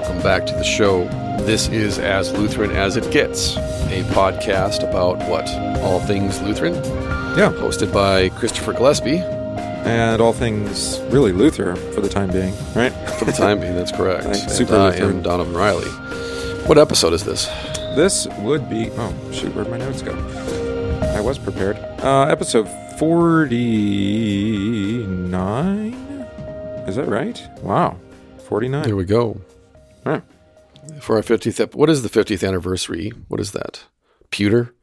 welcome back to the show. This is As Lutheran as It Gets, a podcast about what? All things Lutheran, Yeah, hosted by Christopher Gillespie. and all things really Luther for the time being, right? For the time being, that's correct. Right, And super I Lutheran. am Donovan Riley. What episode is this? This would be oh shoot, where'd my notes go? I was prepared. Uh, episode forty nine. Is that right? Wow, 49. There we go. Huh. For our 50th, ep- what is the 50th anniversary? What is that? Pewter?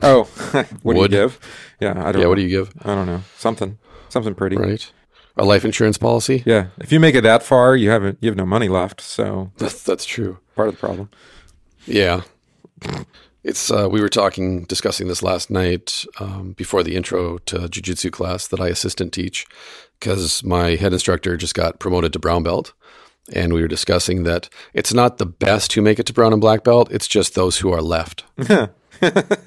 Oh, what do you give? Yeah, I don't. Yeah, know. what do you give? I don't know. Something, something pretty. Right? A life insurance policy? Yeah, if you make it that far, you haven't you have no money left. So That's, that's true. part of the problem. Yeah. It's uh, we were talking discussing this last night um, before the intro to jiu-jitsu class that I assistant teach because my head instructor just got promoted to brown belt and we were discussing that it's not the best who make it to brown and black belt it's just those who are left.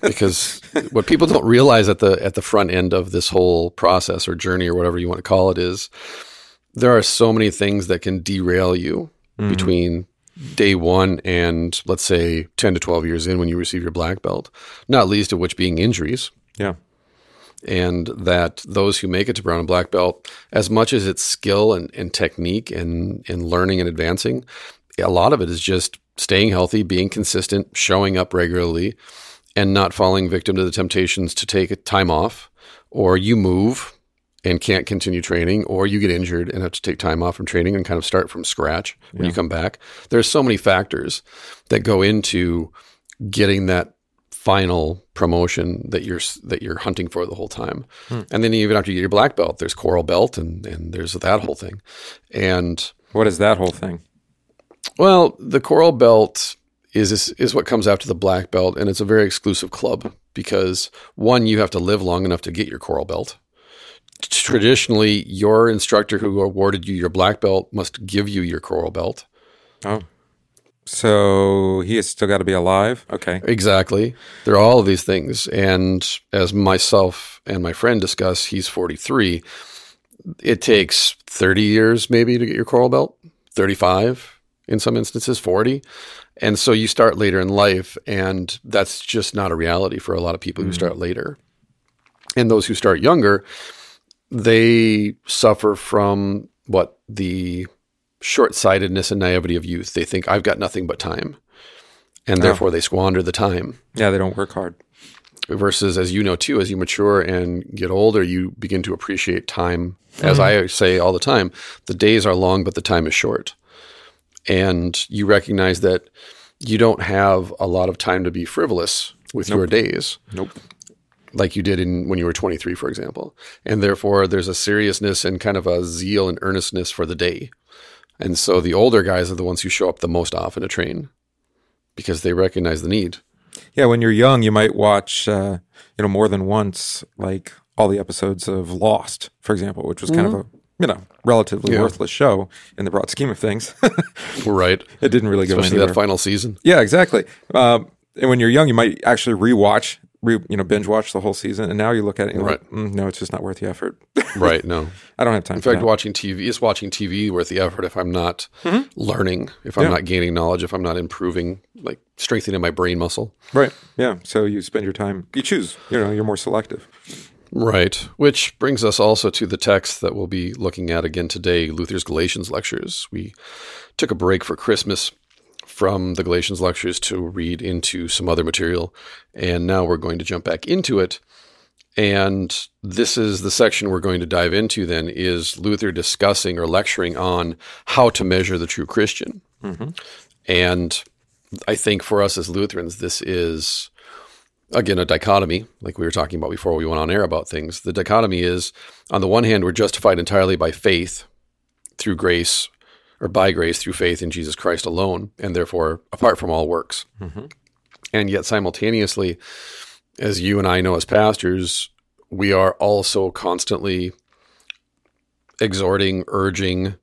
Because what people don't realize at the at the front end of this whole process or journey or whatever you want to call it is there are so many things that can derail you mm-hmm. between day one and let's say 10 to 12 years in when you receive your black belt not least of which being injuries. Yeah, and that those who make it to brown and black belt as much as it's skill and, and technique and, and learning and advancing a lot of it is just staying healthy being consistent showing up regularly and not falling victim to the temptations to take a time off or you move and can't continue training or you get injured and have to take time off from training and kind of start from scratch when you come back. There's so many factors that go into getting that final promotion that you're that you're hunting for the whole time hmm. and then even after you get your black belt there's coral belt and and there's that whole thing and what is that whole thing? well, the coral belt is, is is what comes after the black belt, and it's a very exclusive club because one, you have to live long enough to get your coral belt. Traditionally, your instructor who awarded you your black belt must give you your coral belt. Oh, so he has still got to be alive. Okay. Exactly. There are all of these things, and as myself and my friend discuss, he's forty three. It takes thirty years maybe to get your coral belt. Thirty five in some instances, forty. And so you start later in life, and that's just not a reality for a lot of people who mm. start later. And those who start younger, they suffer from what the short sightedness and naivety of youth. They think, I've got nothing but time. And therefore, they squander the time. Yeah, they don't work hard. Versus, as you know too, as you mature and get older, you begin to appreciate time. As mm-hmm. I say all the time, the days are long, but the time is short. And you recognize that you don't have a lot of time to be frivolous with your days Nope. like you did in when you were 23 for example and therefore there's a seriousness and kind of a zeal and earnestness for the day and so the older guys are the ones who show up the most often to train because they recognize the need Yeah, when you're young, you might watch, uh, you know, more than once, like all the episodes of Lost, for example, which was kind of a, you know, relatively Yeah. worthless show in the broad scheme of things. right it didn't really go especially anywhere. that final season yeah, exactly. Um, and when you're young, you might actually rewatch, re, you know, binge watch the whole season. And now you look at it and you're Right. like, mm, no, it's just not worth the effort. right no I don't have time in fact that. watching tv is watching tv worth the effort if i'm not learning if i'm Mm-hmm. Yeah. not gaining knowledge if i'm not improving like strengthening my brain muscle Right. Yeah. So you spend your time, you choose, you know, you're more selective. Right. Which brings us also to the text that we'll be looking at again today Luther's Galatians lectures. We took a break for Christmas from the Galatians lectures to read into some other material, and now we're going to jump back into it. And this is the section we're going to dive into then is Luther discussing or lecturing on how to measure the true Christian. Mm-hmm. And I think for us as Lutherans, this is again a dichotomy like we were talking about before we went on air about things the dichotomy is on the one hand we're justified entirely by faith through grace or by grace through faith in jesus christ alone and therefore apart from all works mm-hmm. and yet simultaneously as you and i know as pastors we are also constantly exhorting urging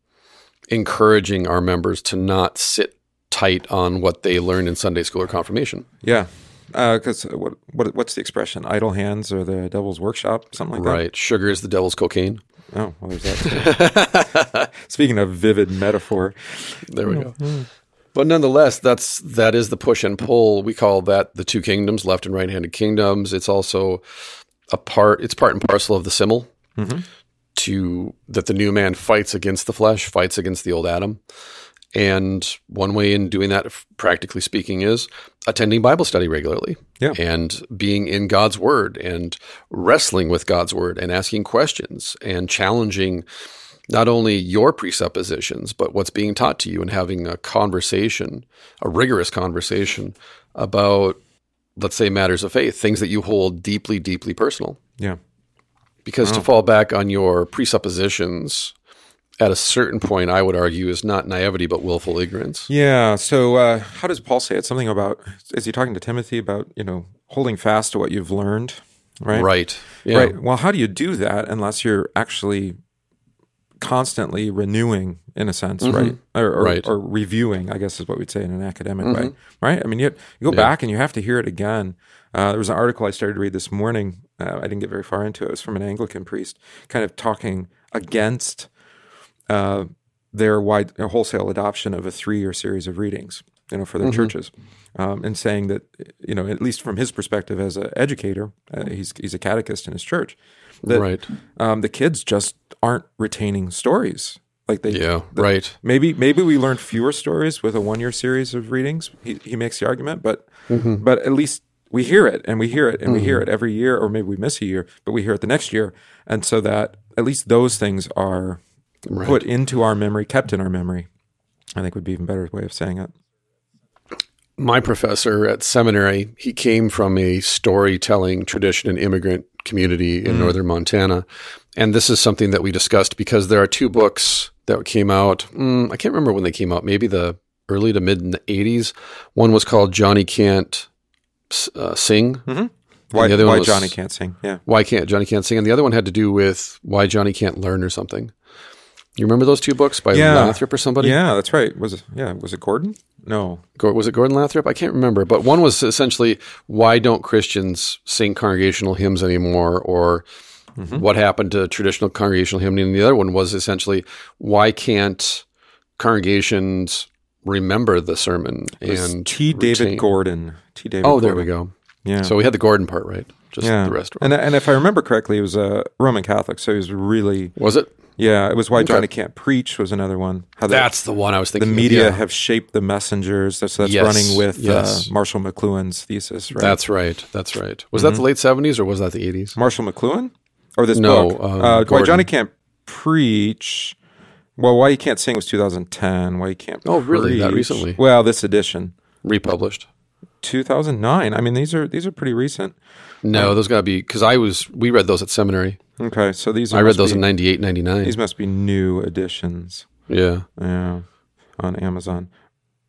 encouraging our members to not sit tight on what they learned in sunday school or confirmation Yeah. Uh, because what, what what's the expression? Idle hands or the devil's workshop, something like that. Right. Sugar is the devil's cocaine. That. Oh, well, there's that. Speaking of vivid metaphor, There we go. Mm-hmm. But nonetheless, that's that is the push and pull. We call that the two kingdoms, left and right-handed kingdoms. It's also a part. It's part and parcel of the simul mm-hmm. to that the new man fights against the flesh, fights against the old Adam. And one way in doing that, practically speaking, is attending Bible study regularly Yeah. and being in God's Word and wrestling with God's Word and asking questions and challenging not only your presuppositions, but what's being taught to you and having a conversation, a rigorous conversation about, let's say, matters of faith, things that you hold deeply, deeply personal. Yeah. Because to fall back on your presuppositions at a certain point, I would argue, is not naivety, but willful ignorance. Yeah. So, uh, how does Paul say it? Something about is he talking to Timothy about you know holding fast to what you've learned, right? Right. Yeah. Right. Well, how do you do that unless you're actually constantly renewing, in a sense, right? Or, or, Mm-hmm. Right. Mm-hmm. or reviewing, I guess is what we'd say in an academic way, right? I mean, you, you go back and you have to hear it again. Uh, there was an article I started to read this morning. Uh, I didn't get very far into it. It was from an Anglican priest, kind of talking against uh, their wide their wholesale adoption of a three-year series of readings, you know, for their churches, um, and saying that, you know, at least from his perspective as an educator, uh, he's he's a catechist in his church, that Right. um, the kids just aren't retaining stories like they. Yeah. Right. Maybe maybe we learned fewer stories with a one-year series of readings. He he makes the argument, but Mm-hmm. but at least we hear it and we hear it and we hear it every year, or maybe we miss a year, but we hear it the next year, and so that at least those things are Right. put into our memory, kept in our memory. I think would be even better way of saying it. my professor at seminary, he came from a storytelling tradition and immigrant community in northern Montana. And this is something that we discussed because there are two books that came out. Mm, I can't remember when they came out, maybe the early to mid 80s. One was called Johnny Can't uh, Sing. Why, the other why was- Johnny can't sing? Yeah, Why can't Johnny Can't Sing? And the other one had to do with why Johnny can't learn or something. You remember those two books by Yeah. Lathrop or somebody? yeah, that's right. Was it? Yeah, was it Gordon? No, was it Gordon Lathrop? I can't remember, but one was essentially why don't Christians sing congregational hymns anymore, or mm-hmm. what happened to traditional congregational hymning? And the other one was essentially why can't congregations remember the sermon and T. David retain- Gordon. T. David. Oh, there Gordon. we go. Yeah. So we had the Gordon part right. Just yeah. the rest. And and if I remember correctly, he was a Roman Catholic, so he was really was it? Yeah. It was why Johnny can't preach was another one. How the, That's the one I was thinking. The media yeah. have shaped the messengers. That's that's Yes, running with yes. uh, Marshall McLuhan's thesis, right? That's right. That's right. Was that the late seventies or was that the eighties? Marshall McLuhan or this No, book? uh, uh, why Johnny can't preach. Well, why he can't sing was 2010. Why he can't? Oh, really? That recently? Well, this edition, Republished. 2009. I mean, these are these are pretty recent. No, those got to be because I was. We read those at seminary. Okay, so these are, I read those be, in 98, 99. These must be new editions. Yeah. Yeah, on Amazon.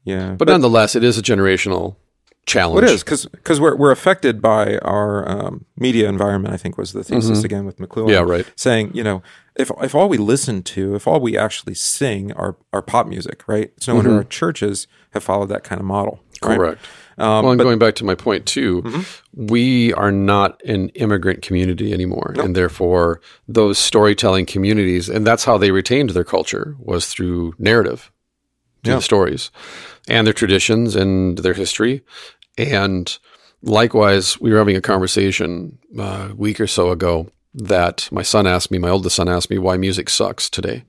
Yeah, But, nonetheless, it is a generational challenge. It is because because we're we're affected by our um, media environment. I think was the thesis again with McLuhan. Mm-hmm. Yeah, right. Saying you know if if all we listen to, if all we actually sing are are pop music, right? It's no wonder our churches have followed that kind of model. right? Mm-hmm. Correct. Um, well, and going back to my point too, Mm-hmm. we are not an immigrant community anymore, and therefore those storytelling communities, and that's how they retained their culture was through narrative, through Yeah. the stories, and their traditions and their history, and likewise, we were having a conversation uh, a week or so ago that my son asked me, my oldest son asked me, why music sucks today.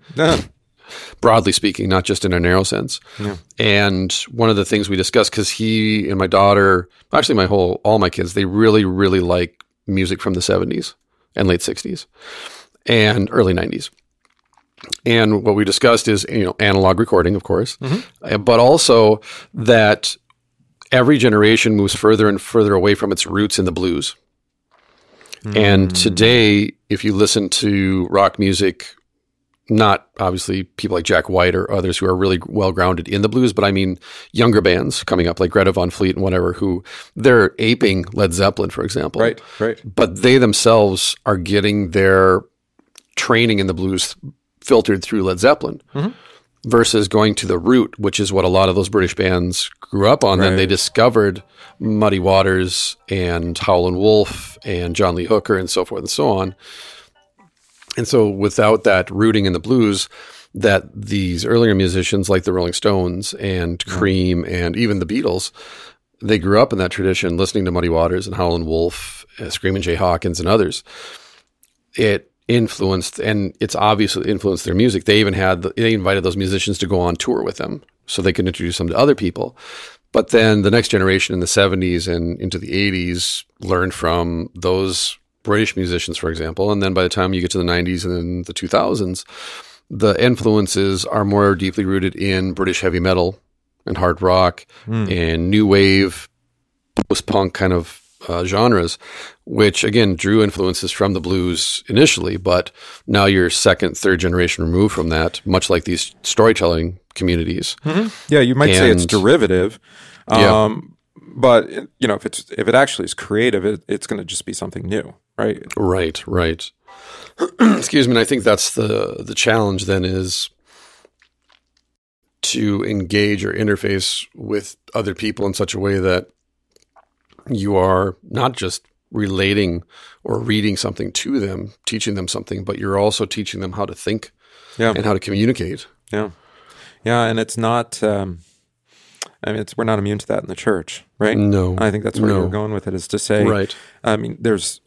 Yeah. broadly speaking, not just in a narrow sense. And one of the things we discussed, because he and my daughter, actually my whole, all my kids, they really, really like music from the 70s and late 60s and early 90s. And what we discussed is, you know, analog recording, of course, uh, but also that every generation moves further and further away from its roots in the blues. And today, if you listen to rock music, not obviously people like Jack White or others who are really well grounded in the blues, but I mean younger bands coming up like Greta Van Fleet and whatever, who they're aping Led Zeppelin, for example. Right. Right. But they themselves are getting their training in the blues filtered through Led Zeppelin mm-hmm. versus going to the root, which is what a lot of those British bands grew up on. Then they discovered Muddy Waters and Howlin' Wolf and John Lee Hooker and so forth and so on. And so without that rooting in the blues, that these earlier musicians like the Rolling Stones and Cream and even the Beatles, they grew up in that tradition, listening to Muddy Waters and Howlin' Wolf, uh, Screaming Jay Hawkins, and others. It influenced, and it's obviously influenced their music. They even had they invited those musicians to go on tour with them, so they could introduce them to other people. But then the next generation in the 70s and into the 80s learned from those British musicians, for example. And then by the time you get to the 90s and then the 2000s, the influences are more deeply rooted in British heavy metal and hard rock mm. and new wave, post punk kind of uh, genres, which again drew influences from the blues initially, but now you're second, third generation removed from that, much like these storytelling communities. Mm-hmm. Yeah, you might and, say it's derivative. Um, yeah. But you know, if it's if it actually is creative, it, it's going to just be something new, right? Right, right. excuse me, and I think that's the the challenge then is to engage or interface with other people in such a way that you are not just relating or reading something to them, teaching them something, but you're also teaching them how to think yeah. and how to communicate. Yeah. Yeah. And it's not, um, I mean, it's, we're not immune to that in the church, right? No. I think that's where no. you're going with it is to say, right. I mean, there's,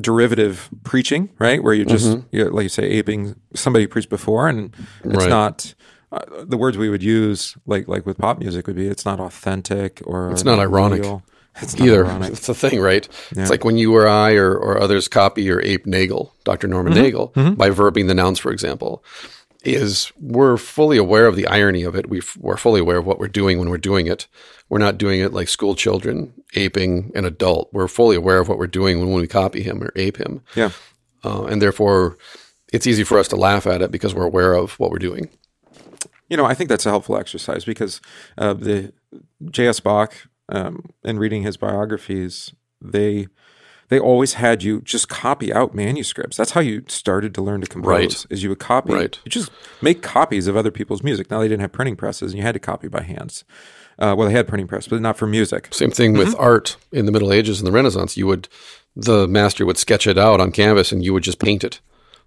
derivative preaching, right? Where you're just, mm-hmm. like you say, aping somebody preached before, and it's right. not uh, the words we would use, like like with pop music, would be it's not authentic or it's not ironic. It's not either. Ironic. It's a thing, right? Yeah. It's like when you or I or, or others copy or ape Nagel, Dr. Norman mm-hmm. Nagel, mm-hmm. by verbing the nouns, for example is we're fully aware of the irony of it. we are fully aware of what we're doing when we're doing it. We're not doing it like school children aping an adult. We're fully aware of what we're doing when, we copy him or ape him. Yeah. Uh, and therefore, it's easy for us to laugh at it because we're aware of what we're doing. You know, I think that's a helpful exercise because uh, the J.S. Bach, um, in reading his biographies, they they always had you just copy out manuscripts. That's how you started to learn to compose. Right. Is you would copy. Right. You just make copies of other people's music. Now they didn't have printing presses, and you had to copy by hands. Uh, well, they had printing press, but not for music. Same thing mm-hmm. with art in the Middle Ages and the Renaissance. You would, the master would sketch it out on canvas, and you would just paint it,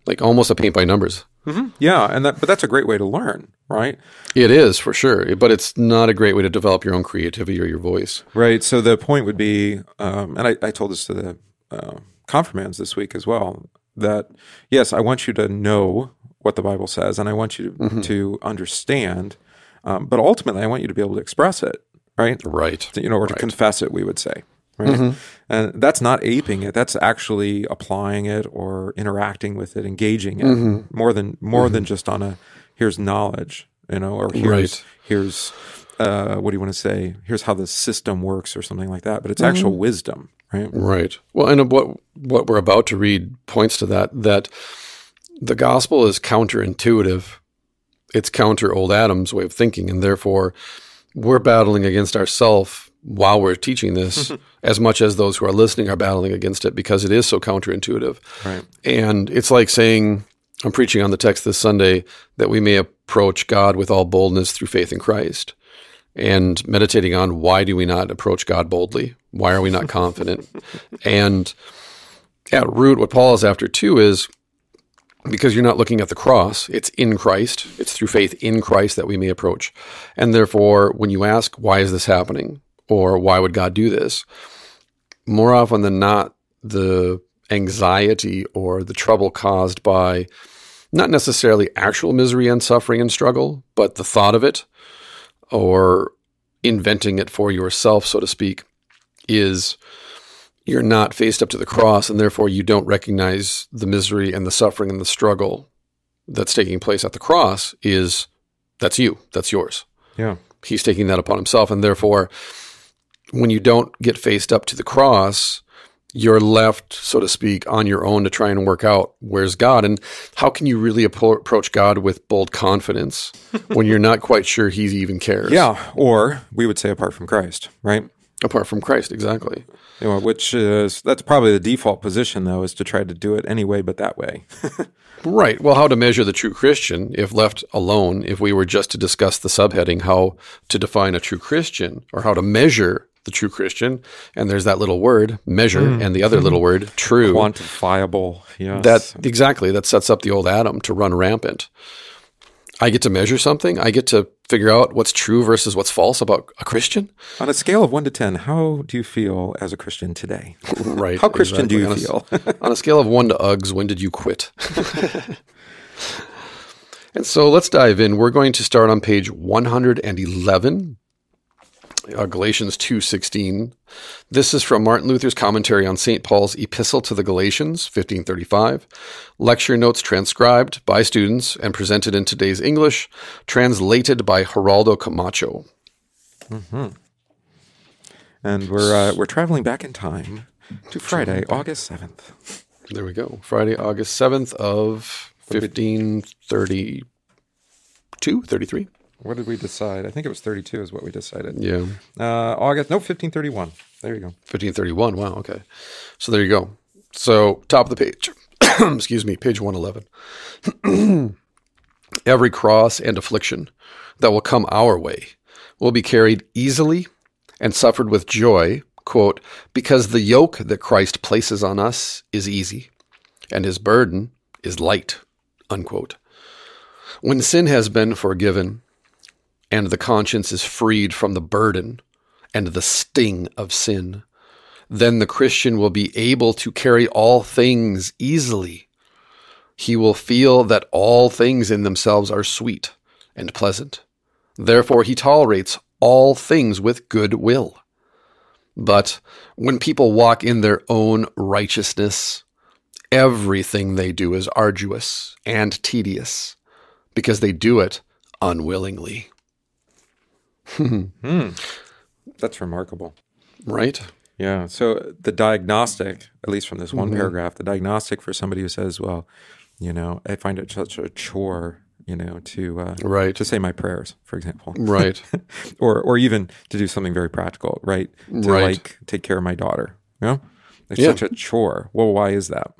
like almost a paint by numbers. Mm-hmm. Yeah, and that, but that's a great way to learn, right? It is for sure, but it's not a great way to develop your own creativity or your voice. Right. So the point would be, um, and I, I, told this to the uh, confirmands this week as well that yes, I want you to know what the Bible says, and I want you to, mm-hmm. to understand, um, but ultimately, I want you to be able to express it, right? Right. You know, or to right. confess it, we would say. Right? Mm-hmm. And that's not aping it. That's actually applying it or interacting with it, engaging it mm-hmm. more than more than mm-hmm. just on a here's knowledge, you know, or here's right. here's uh, what do you want to say? Here's how the system works, or something like that. But it's actual mm-hmm. wisdom, right? Right. Well, and what what we're about to read points to that. That the gospel is counterintuitive. It's counter old Adam's way of thinking, and therefore we're battling against ourselves while we're teaching this, as much as those who are listening are battling against it because it is so counterintuitive. Right. And it's like saying, I'm preaching on the text this Sunday that we may approach God with all boldness through faith in Christ and meditating on why do we not approach God boldly? Why are we not confident? and at root, what Paul is after too is because you're not looking at the cross, it's in Christ. It's through faith in Christ that we may approach. And therefore, when you ask, why is this happening? Or why would God do this? More often than not, the anxiety or the trouble caused by not necessarily actual misery and suffering and struggle, but the thought of it or inventing it for yourself, so to speak, is you're not faced up to the cross and therefore you don't recognize the misery and the suffering and the struggle that's taking place at the cross is that's you, that's yours. Yeah. He's taking that upon himself and therefore when you don't get faced up to the cross, you're left, so to speak, on your own to try and work out where's God and how can you really approach God with bold confidence when you're not quite sure He even cares? Yeah, or we would say apart from Christ, right? Apart from Christ, exactly. You know, which is that's probably the default position, though, is to try to do it anyway, but that way. right. Well, how to measure the true Christian if left alone? If we were just to discuss the subheading, how to define a true Christian, or how to measure the true Christian. And there's that little word, measure, mm. and the other little word, true. Quantifiable. Yes. That exactly that sets up the old Adam to run rampant. I get to measure something. I get to figure out what's true versus what's false about a Christian. On a scale of one to 10, how do you feel as a Christian today? Right. How Christian do you On a- feel? on a scale of one to Uggs, when did you quit? and so let's dive in. We're going to start on page 111, uh, Galatians 2:16. This is from Martin Luther's commentary on St. Paul's Epistle to the Galatians, 1535. Lecture notes transcribed by students and presented in today's English, translated by Haroldo Camacho. and we're uh, we're traveling back in time to Friday, August 7th. There we go. Friday, August 7th of 1532, 33. What did we decide? I think it was 32 is what we decided. Yeah. Uh, August, no, 1531. There you go. 1531. Wow. Okay. So there you go. So top of the page. Excuse me. Page 111. Every cross and affliction that will come our way will be carried easily and suffered with joy, quote, because the yoke that Christ places on us is easy and his burden is light, unquote. When sin has been forgiven and the conscience is freed from the burden and the sting of sin, then the Christian will be able to carry all things easily. He will feel that all things in themselves are sweet and pleasant. Therefore, he tolerates all things with good will. But when people walk in their own righteousness, everything they do is arduous and tedious because they do it unwillingly. Hmm. Hmm. That's remarkable. Right? Yeah. So the diagnostic, at least from this one mm-hmm. paragraph, the diagnostic for somebody who says, "Well, you know, I find it such a chore, you know, to uh, Right. to say my prayers, for example, Right. or or even to do something very practical, right? To Right. like take care of my daughter. You know, it's Yeah. such a chore. Well, why is that?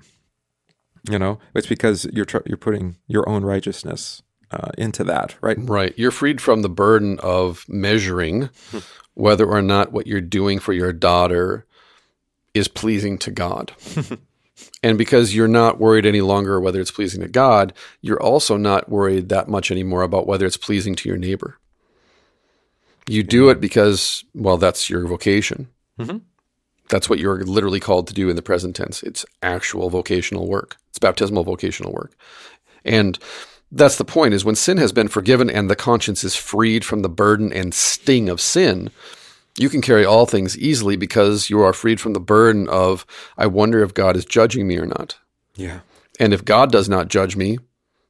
You know, it's because you're tr- you're putting your own righteousness uh, into that, right? Right. You're freed from the burden of measuring whether or not what you're doing for your daughter is pleasing to God. and because you're not worried any longer whether it's pleasing to God, you're also not worried that much anymore about whether it's pleasing to your neighbor. You do it because, well, that's your vocation. Mhm. That's what you're literally called to do in the present tense. It's actual vocational work. It's baptismal vocational work. And that's the point is when sin has been forgiven and the conscience is freed from the burden and sting of sin, you can carry all things easily because you are freed from the burden of, I wonder if God is judging me or not. Yeah. And if God does not judge me,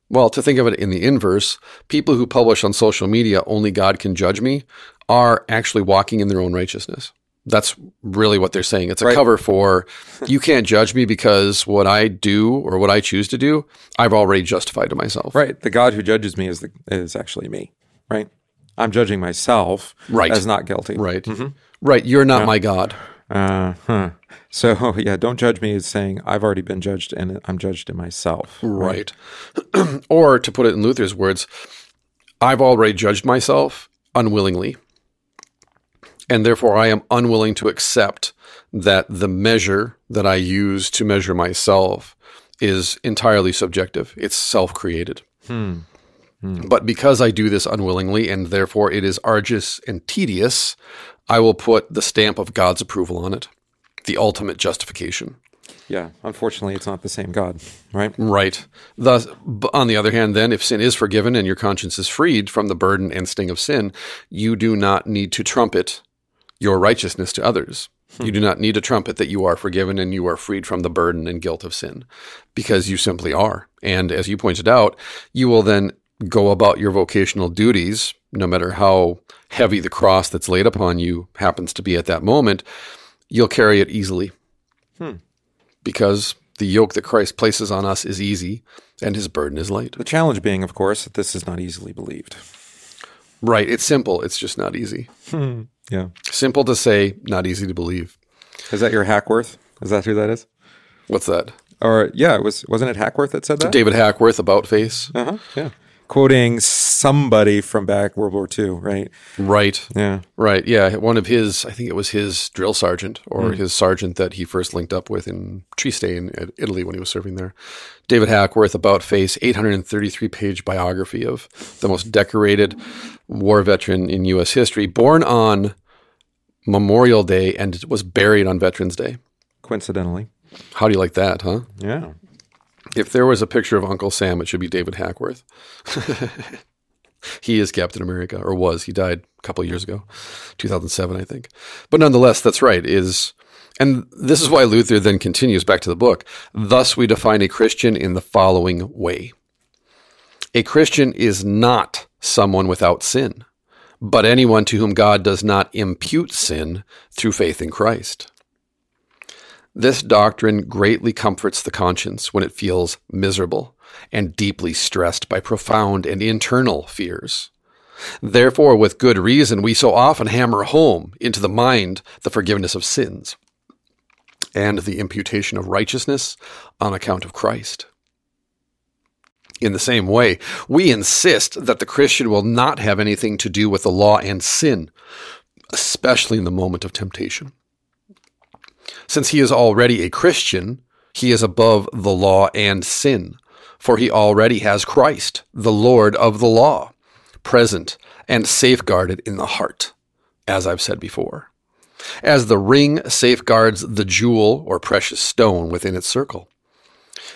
well, to think of it in the inverse, people who publish on social media, only God can judge me, are actually walking in their own righteousness. That's really what they're saying. It's a Right. cover for you can't judge me because what I do or what I choose to do, I've already justified to myself. Right. The God who judges me is the, is actually me. Right. I'm judging myself Right. as not guilty. Right. Right. You're not my God. Uh huh. So yeah, don't judge me as saying I've already been judged and I'm judged in myself. Right. or to put it in Luther's words, I've already judged myself unwillingly. And therefore, I am unwilling to accept that the measure that I use to measure myself is entirely subjective. It's self created. Hmm. Hmm. But because I do this unwillingly and therefore it is arduous and tedious, I will put the stamp of God's approval on it, the ultimate justification. Yeah. Unfortunately, it's not the same God. Right. Right. Thus, on the other hand, then, if sin is forgiven and your conscience is freed from the burden and sting of sin, you do not need to trumpet your righteousness to others. Hmm. You do not need to trumpet that you are forgiven and you are freed from the burden and guilt of sin, because you simply are. And as you pointed out, you will then go about your vocational duties, no matter how heavy the cross that's laid upon you happens to be at that moment, you'll carry it easily hmm. because the yoke that Christ places on us is easy and his burden is light. The challenge being, of course, that this is not easily believed. Right. It's simple. It's just not easy. Hmm. Yeah. Simple to say, not easy to believe. Is that your Hackworth? Is that who that is? What's that? Or yeah, it was wasn't it Hackworth that said that? David Hackworth, About Face. Uh huh. Yeah. Quoting somebody from back World War II, right? Right. Yeah. Right. Yeah. One of his, I think it was his drill sergeant or hmm. his sergeant that he first linked up with in Trieste in Italy when he was serving there. David Hackworth, about face, 833 page biography of the most decorated war veteran in U.S. history, born on Memorial Day and was buried on Veterans Day. Coincidentally. How do you like that, huh? Yeah. If there was a picture of Uncle Sam, it should be David Hackworth. he is Captain America, or was. He died a couple years ago, 2007, I think. But nonetheless, that's right. Is and this is why Luther then continues back to the book. Thus, we define a Christian in the following way: A Christian is not someone without sin, but anyone to whom God does not impute sin through faith in Christ. This doctrine greatly comforts the conscience when it feels miserable and deeply stressed by profound and internal fears. Therefore, with good reason, we so often hammer home into the mind the forgiveness of sins and the imputation of righteousness on account of Christ. In the same way, we insist that the Christian will not have anything to do with the law and sin, especially in the moment of temptation. Since he is already a Christian, he is above the law and sin, for he already has Christ, the Lord of the law, present and safeguarded in the heart, as I've said before, as the ring safeguards the jewel or precious stone within its circle.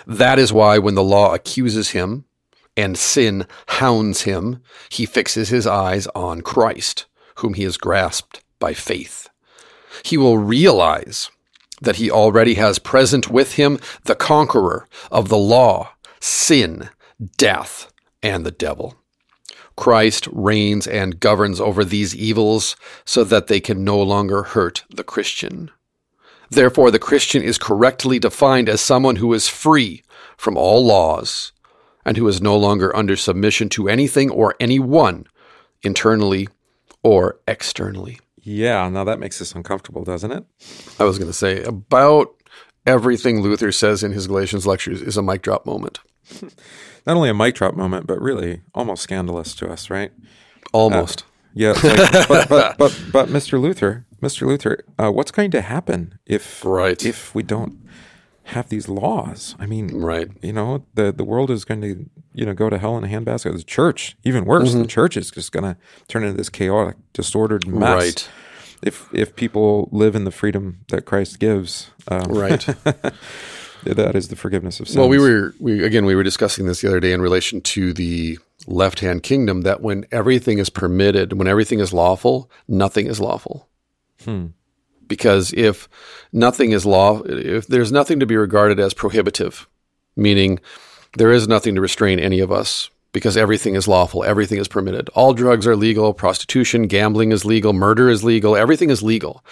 That is why when the law accuses him and sin hounds him, he fixes his eyes on Christ, whom he has grasped by faith. He will realize that he already has present with him the conqueror of the law, sin, death, and the devil. Christ reigns and governs over these evils so that they can no longer hurt the Christian. Therefore, the Christian is correctly defined as someone who is free from all laws and who is no longer under submission to anything or anyone, internally or externally. Yeah, now that makes us uncomfortable, doesn't it? I was going to say about everything Luther says in his Galatians lectures is a mic drop moment. Not only a mic drop moment, but really almost scandalous to us, right? Almost. Uh, yeah, like, but, but, but but Mr. Luther, Mr. Luther, uh, what's going to happen if right. if we don't have these laws? I mean, right? You know, the the world is going to you know go to hell in a handbasket. The church, even worse, mm-hmm. the church is just going to turn into this chaotic, disordered mess. Right. If if people live in the freedom that Christ gives, um, right. that is the forgiveness of sins. Well, we were we again we were discussing this the other day in relation to the left hand kingdom that when everything is permitted, when everything is lawful, nothing is lawful. Hmm. Because if nothing is law, if there's nothing to be regarded as prohibitive, meaning there is nothing to restrain any of us because everything is lawful, everything is permitted. All drugs are legal, prostitution, gambling is legal, murder is legal, everything is legal.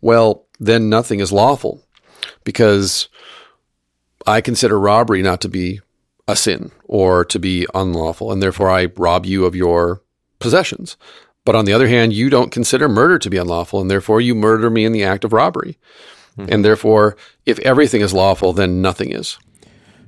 Well, then nothing is lawful because I consider robbery not to be a sin or to be unlawful, and therefore I rob you of your possessions. But on the other hand, you don't consider murder to be unlawful, and therefore you murder me in the act of robbery. Mm-hmm. And therefore, if everything is lawful, then nothing is.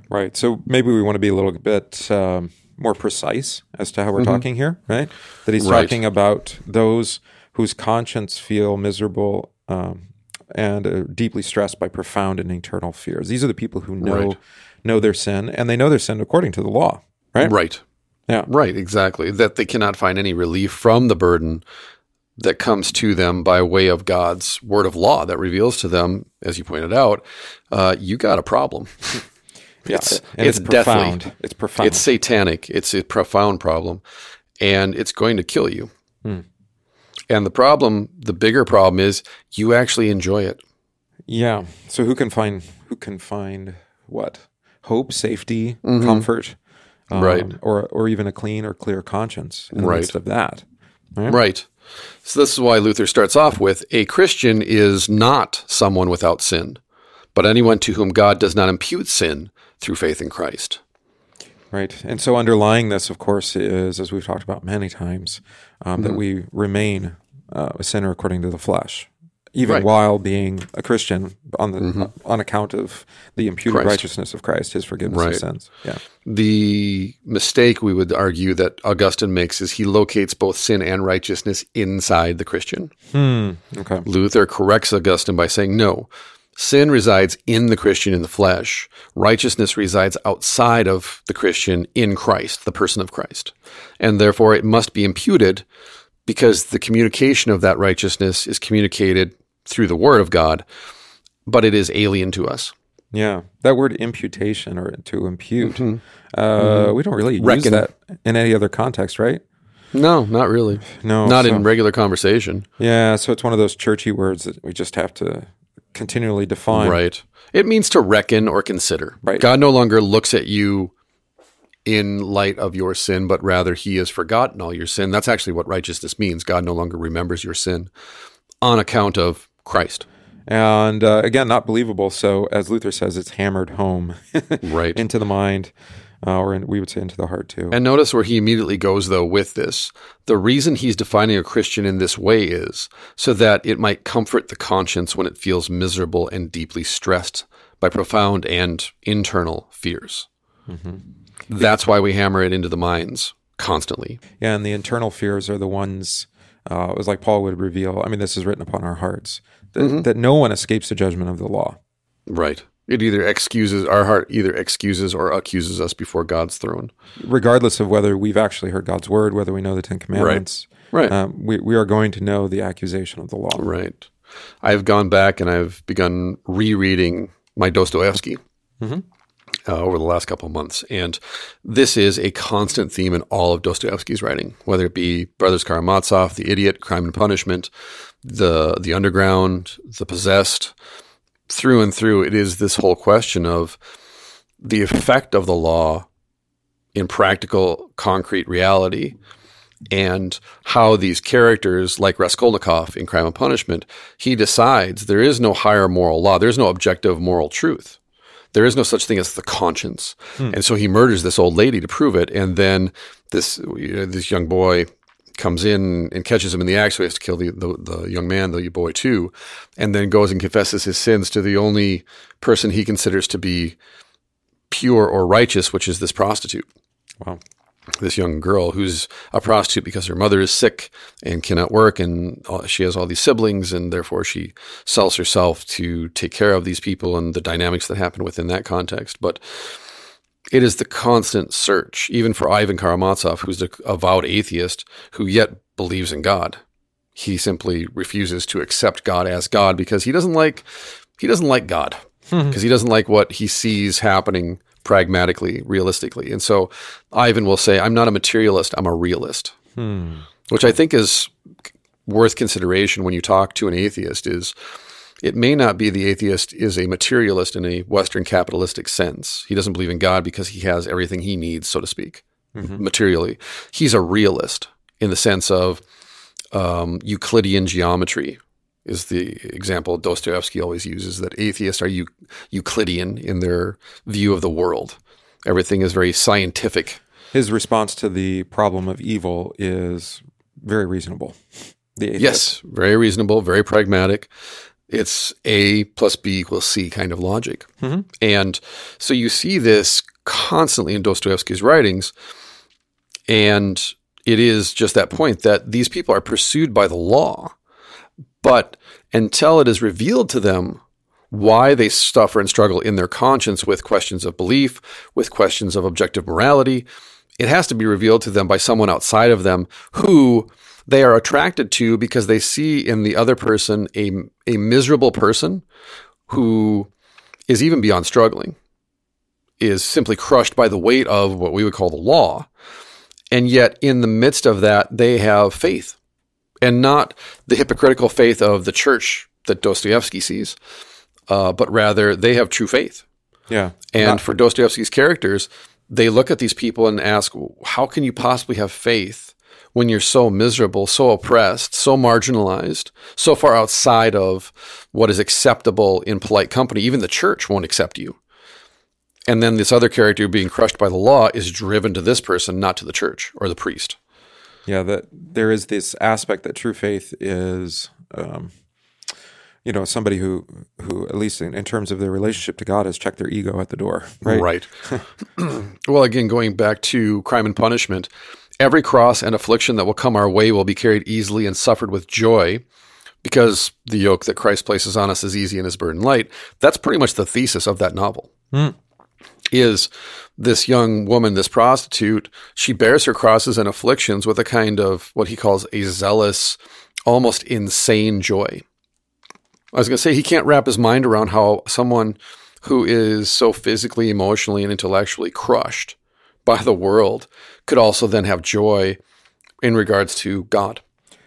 Right. So maybe we want to be a little bit um, more precise as to how we're mm-hmm. talking here, right? That he's right. talking about those whose conscience feel miserable um, and uh, deeply stressed by profound and eternal fears. These are the people who know right. know their sin, and they know their sin according to the law. Right. Right. Yeah. Right. Exactly. That they cannot find any relief from the burden that comes to them by way of God's word of law that reveals to them, as you pointed out, uh, you got a problem. yeah, it's, it's, it's profound. Deathly. It's profound. It's satanic. It's a profound problem, and it's going to kill you. Hmm. And the problem, the bigger problem is you actually enjoy it. Yeah. So who can find who can find what? Hope, safety, mm-hmm. comfort. Um, right. Or or even a clean or clear conscience in the right. midst of that. Right? right. So this is why Luther starts off with a Christian is not someone without sin, but anyone to whom God does not impute sin through faith in Christ. Right. And so underlying this, of course, is, as we've talked about many times, um, mm-hmm. that we remain uh, a sinner according to the flesh. Even Right. while being a Christian on the mm-hmm. on account of the imputed Christ. righteousness of Christ, His forgiveness Right. of sins. Yeah, The mistake we would argue that Augustine makes is he locates both sin and righteousness inside the Christian. Hmm. okay, Luther corrects Augustine by saying, no, sin resides in the Christian in the flesh. Righteousness resides outside of the Christian in Christ, the person of Christ. And therefore it must be imputed because the communication of that righteousness is communicated through the word of God, but it is alien to us. yeah. That word imputation or to impute, uh, we don't really use Reckon. that in any other context, right? No, not really. No, Not so- in regular conversation. Yeah, so it's one of those churchy words that we just have to continually define. Right. It means to reckon or consider. Right. God no longer looks at you in light of your sin, but rather he has forgotten all your sin. That's actually what righteousness means. God no longer remembers your sin on account of Christ. And uh, again, not believable. So, as Luther says, it's hammered home Right. into the mind, uh, or in, we would say into the heart too. And notice where he immediately goes, though, with this. The reason he's defining a Christian in this way is so that it might comfort the conscience when it feels miserable and deeply stressed by profound and internal fears. That's why we hammer it into the minds constantly. yeah, and the internal fears are the ones, uh, it was like Paul would reveal. I mean, this is written upon our hearts that, Mm-hmm. that no one escapes the judgment of the law. Right. It either excuses, our heart either excuses or accuses us before God's throne. regardless of whether we've actually heard God's word, whether we know the Ten Commandments. Right. Um, we, we are going to know the accusation of the law. Right. I've gone back and I've begun rereading my Dostoevsky uh, over the last couple of months. And this is a constant theme in all of Dostoevsky's writing, whether it be Brothers Karamazov, The Idiot, Crime and Punishment, the, the Underground, The Possessed. Through and through, it is this whole question of the effect of the law in practical, concrete reality and how these characters, like Raskolnikov in Crime and Punishment, he decides there is no higher moral law. There's no objective moral truth. There is no such thing as the conscience. Hmm. And so he murders this old lady to prove it. And then this you know, this young boy comes in and catches him in the act, so he has to kill the, the, the young man, the boy too, and then goes and confesses his sins to the only person he considers to be pure or righteous, which is this prostitute Wow. This young girl who's a prostitute because her mother is sick and cannot work and she has all these siblings and therefore she sells herself to take care of these people and the dynamics that happen within that context. But it is the constant search even for Ivan Karamazov who's an avowed atheist who yet believes in God. He simply refuses to accept God as God because he doesn't like he doesn't like God hmm. because he doesn't like what he sees happening pragmatically, realistically. And so Ivan will say, I'm not a materialist, I'm a realist, which I think is worth consideration when you talk to an atheist is it may not be the atheist is a materialist in a Western capitalistic sense. He doesn't believe in God because he has everything he needs, so to speak, materially. He's a realist in the sense of um, Euclidean geometry is the example Dostoevsky always uses that atheists are Euclidean in their view of the world. Everything is very scientific. His response to the problem of evil is very reasonable. The. Yes, very reasonable, very pragmatic. It's A plus B equals C kind of logic. Mm-hmm. And so you see this constantly in Dostoevsky's writings. And it is just that point that these people are pursued by the law. But until it is revealed to them why they suffer and struggle in their conscience with questions of belief, with questions of objective morality, it has to be revealed to them by someone outside of them who they are attracted to because they see in the other person a, a miserable person who is even beyond struggling, is simply crushed by the weight of what we would call the law. And yet, in the midst of that, they have faith and not the hypocritical faith of the church that Dostoevsky sees, uh, but rather they have true faith. Yeah. And Not- for Dostoevsky's characters, they look at these people and ask, how can you possibly have faith when you're so miserable, so oppressed, so marginalized, so far outside of what is acceptable in polite company? Even the church won't accept you. And then this other character being crushed by the law is driven to this person, not to the church or the priest. Yeah, that there is this aspect that true faith is um, you know somebody who who at least in, in terms of their relationship to God has checked their ego at the door, right? Right. well, again, going back to crime and punishment, every cross and affliction that will come our way will be carried easily and suffered with joy because the yoke that Christ places on us is easy and his burden light. That's pretty much the thesis of that novel. Mm. Is this young woman, this prostitute, she bears her crosses and afflictions with a kind of what he calls a zealous, almost insane joy. I was going to say he can't wrap his mind around how someone who is so physically, emotionally, and intellectually crushed by the world could also then have joy in regards to God.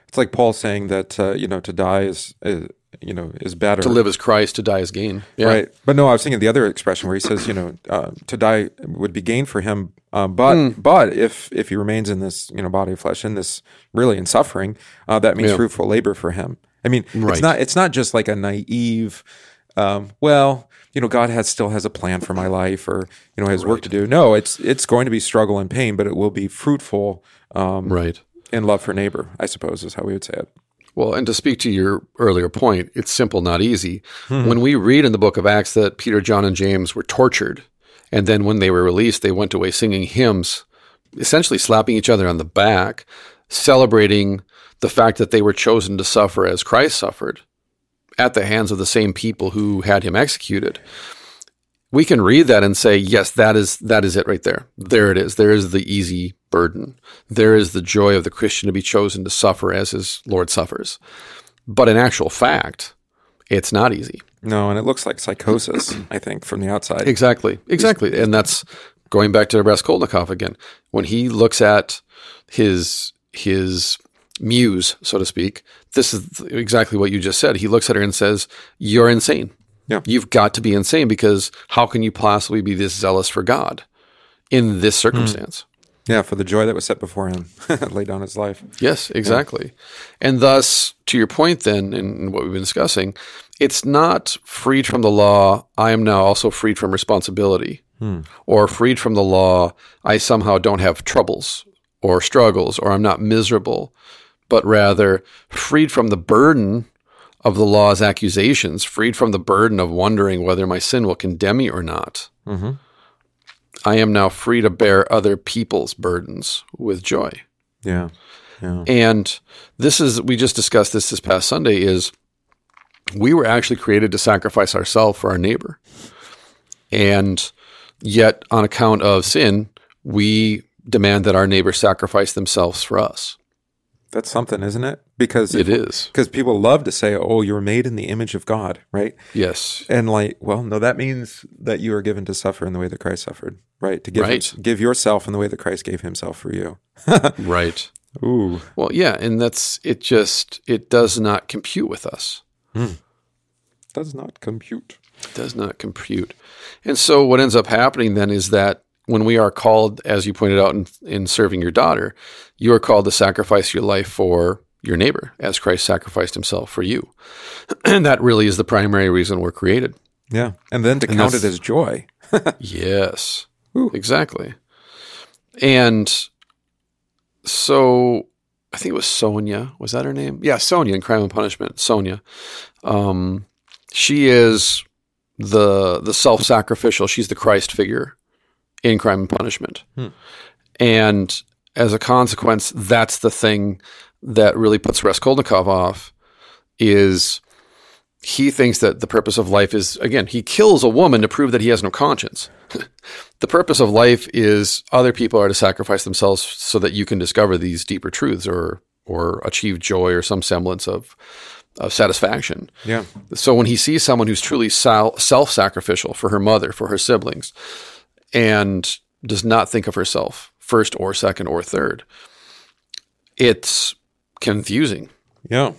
It's like Paul saying that uh, you know to die is, is you know is better. To live as Christ, to die as gain. Yeah. Right. But no, I was thinking the other expression where he says you know uh, to die would be gain for him. Um, but mm. but if if he remains in this you know body of flesh in this really in suffering, uh, that means yeah. fruitful labor for him. I mean, right. it's not it's not just like a naive. Um, well, you know, God has still has a plan for my life, or you know, has right. work to do. No, it's it's going to be struggle and pain, but it will be fruitful. Um, right. In love for neighbor, I suppose is how we would say it. Well, and to speak to your earlier point, it's simple, not easy. Mm-hmm. When we read in the book of Acts that Peter, John, and James were tortured, and then when they were released, they went away singing hymns, essentially slapping each other on the back, celebrating the fact that they were chosen to suffer as Christ suffered at the hands of the same people who had him executed. We can read that and say, yes, that is that is it right there. There it is. There is the easy burden. There is the joy of the Christian to be chosen to suffer as his Lord suffers. But in actual fact, it's not easy. No, and it looks like psychosis, I think, from the outside. Exactly. Exactly. And that's going back to Raskolnikov again. When he looks at his his muse, so to speak, this is exactly what you just said. He looks at her and says, You're insane. Yeah. You've got to be insane because how can you possibly be this zealous for God in this hmm. circumstance? Mm. Yeah, for the joy that was set before him, laid down his life. Yes, exactly. Yeah. And thus, to your point, then, in what we've been discussing, it's not freed from the law. I am now also freed from responsibility, hmm. or freed from the law. I somehow don't have troubles or struggles, or I'm not miserable, but rather freed from the burden of the law's accusations, freed from the burden of wondering whether my sin will condemn me or not. Mm-hmm. I am now free to bear other people's burdens with joy. Yeah. yeah. And this is, we just discussed this this past Sunday, is we were actually created to sacrifice ourselves for our neighbor. And yet, on account of sin, we demand that our neighbor sacrifice themselves for us. That's something, isn't it? Because it is. Because people love to say, "Oh, you're made in the image of God," right? Yes. And like, well, no, that means that you are given to suffer in the way that Christ suffered, right? To give right. give yourself in the way that Christ gave Himself for you. right. Ooh. Well, yeah, and that's it. Just it does not compute with us. Mm. Does not compute. Does not compute. And so what ends up happening then is that when we are called, as you pointed out in, in serving your daughter, you are called to sacrifice your life for your neighbor as Christ sacrificed himself for you. and that really is the primary reason we're created. Yeah. And then to and count it as joy. yes. Ooh. Exactly. And so I think it was Sonia. Was that her name? Yeah, Sonia in Crime and Punishment. Sonia. Um, she is the the self sacrificial. She's the Christ figure in Crime and Punishment. Hmm. And as a consequence, that's the thing that really puts Raskolnikov off is he thinks that the purpose of life is again, he kills a woman to prove that he has no conscience. the purpose of life is other people are to sacrifice themselves so that you can discover these deeper truths or or achieve joy or some semblance of of satisfaction. Yeah. So when he sees someone who's truly self-sacrificial for her mother, for her siblings, and does not think of herself first or second or third, it's confusing. Yeah.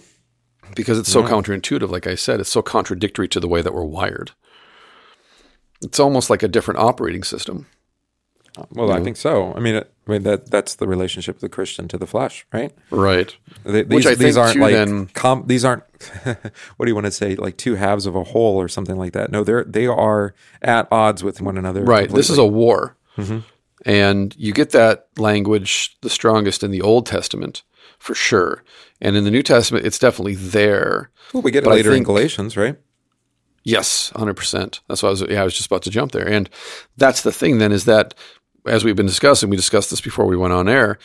Because it's so yeah. counterintuitive. Like I said, it's so contradictory to the way that we're wired. It's almost like a different operating system. Well, I think so. I mean, it, I mean that that's the relationship of the Christian to the flesh, right? Right. They, these, Which I these aren't like then, com, these aren't what do you want to say like two halves of a whole or something like that. No, they're they are at odds with one another. Right. Completely. This is a war, mm-hmm. and you get that language the strongest in the Old Testament for sure. And in the New Testament, it's definitely there. Well, we get it later in Galatians, right? Yes, hundred percent. That's why I was. Yeah, I was just about to jump there, and that's the thing. Then is that as we've been discussing, we discussed this before we went on air.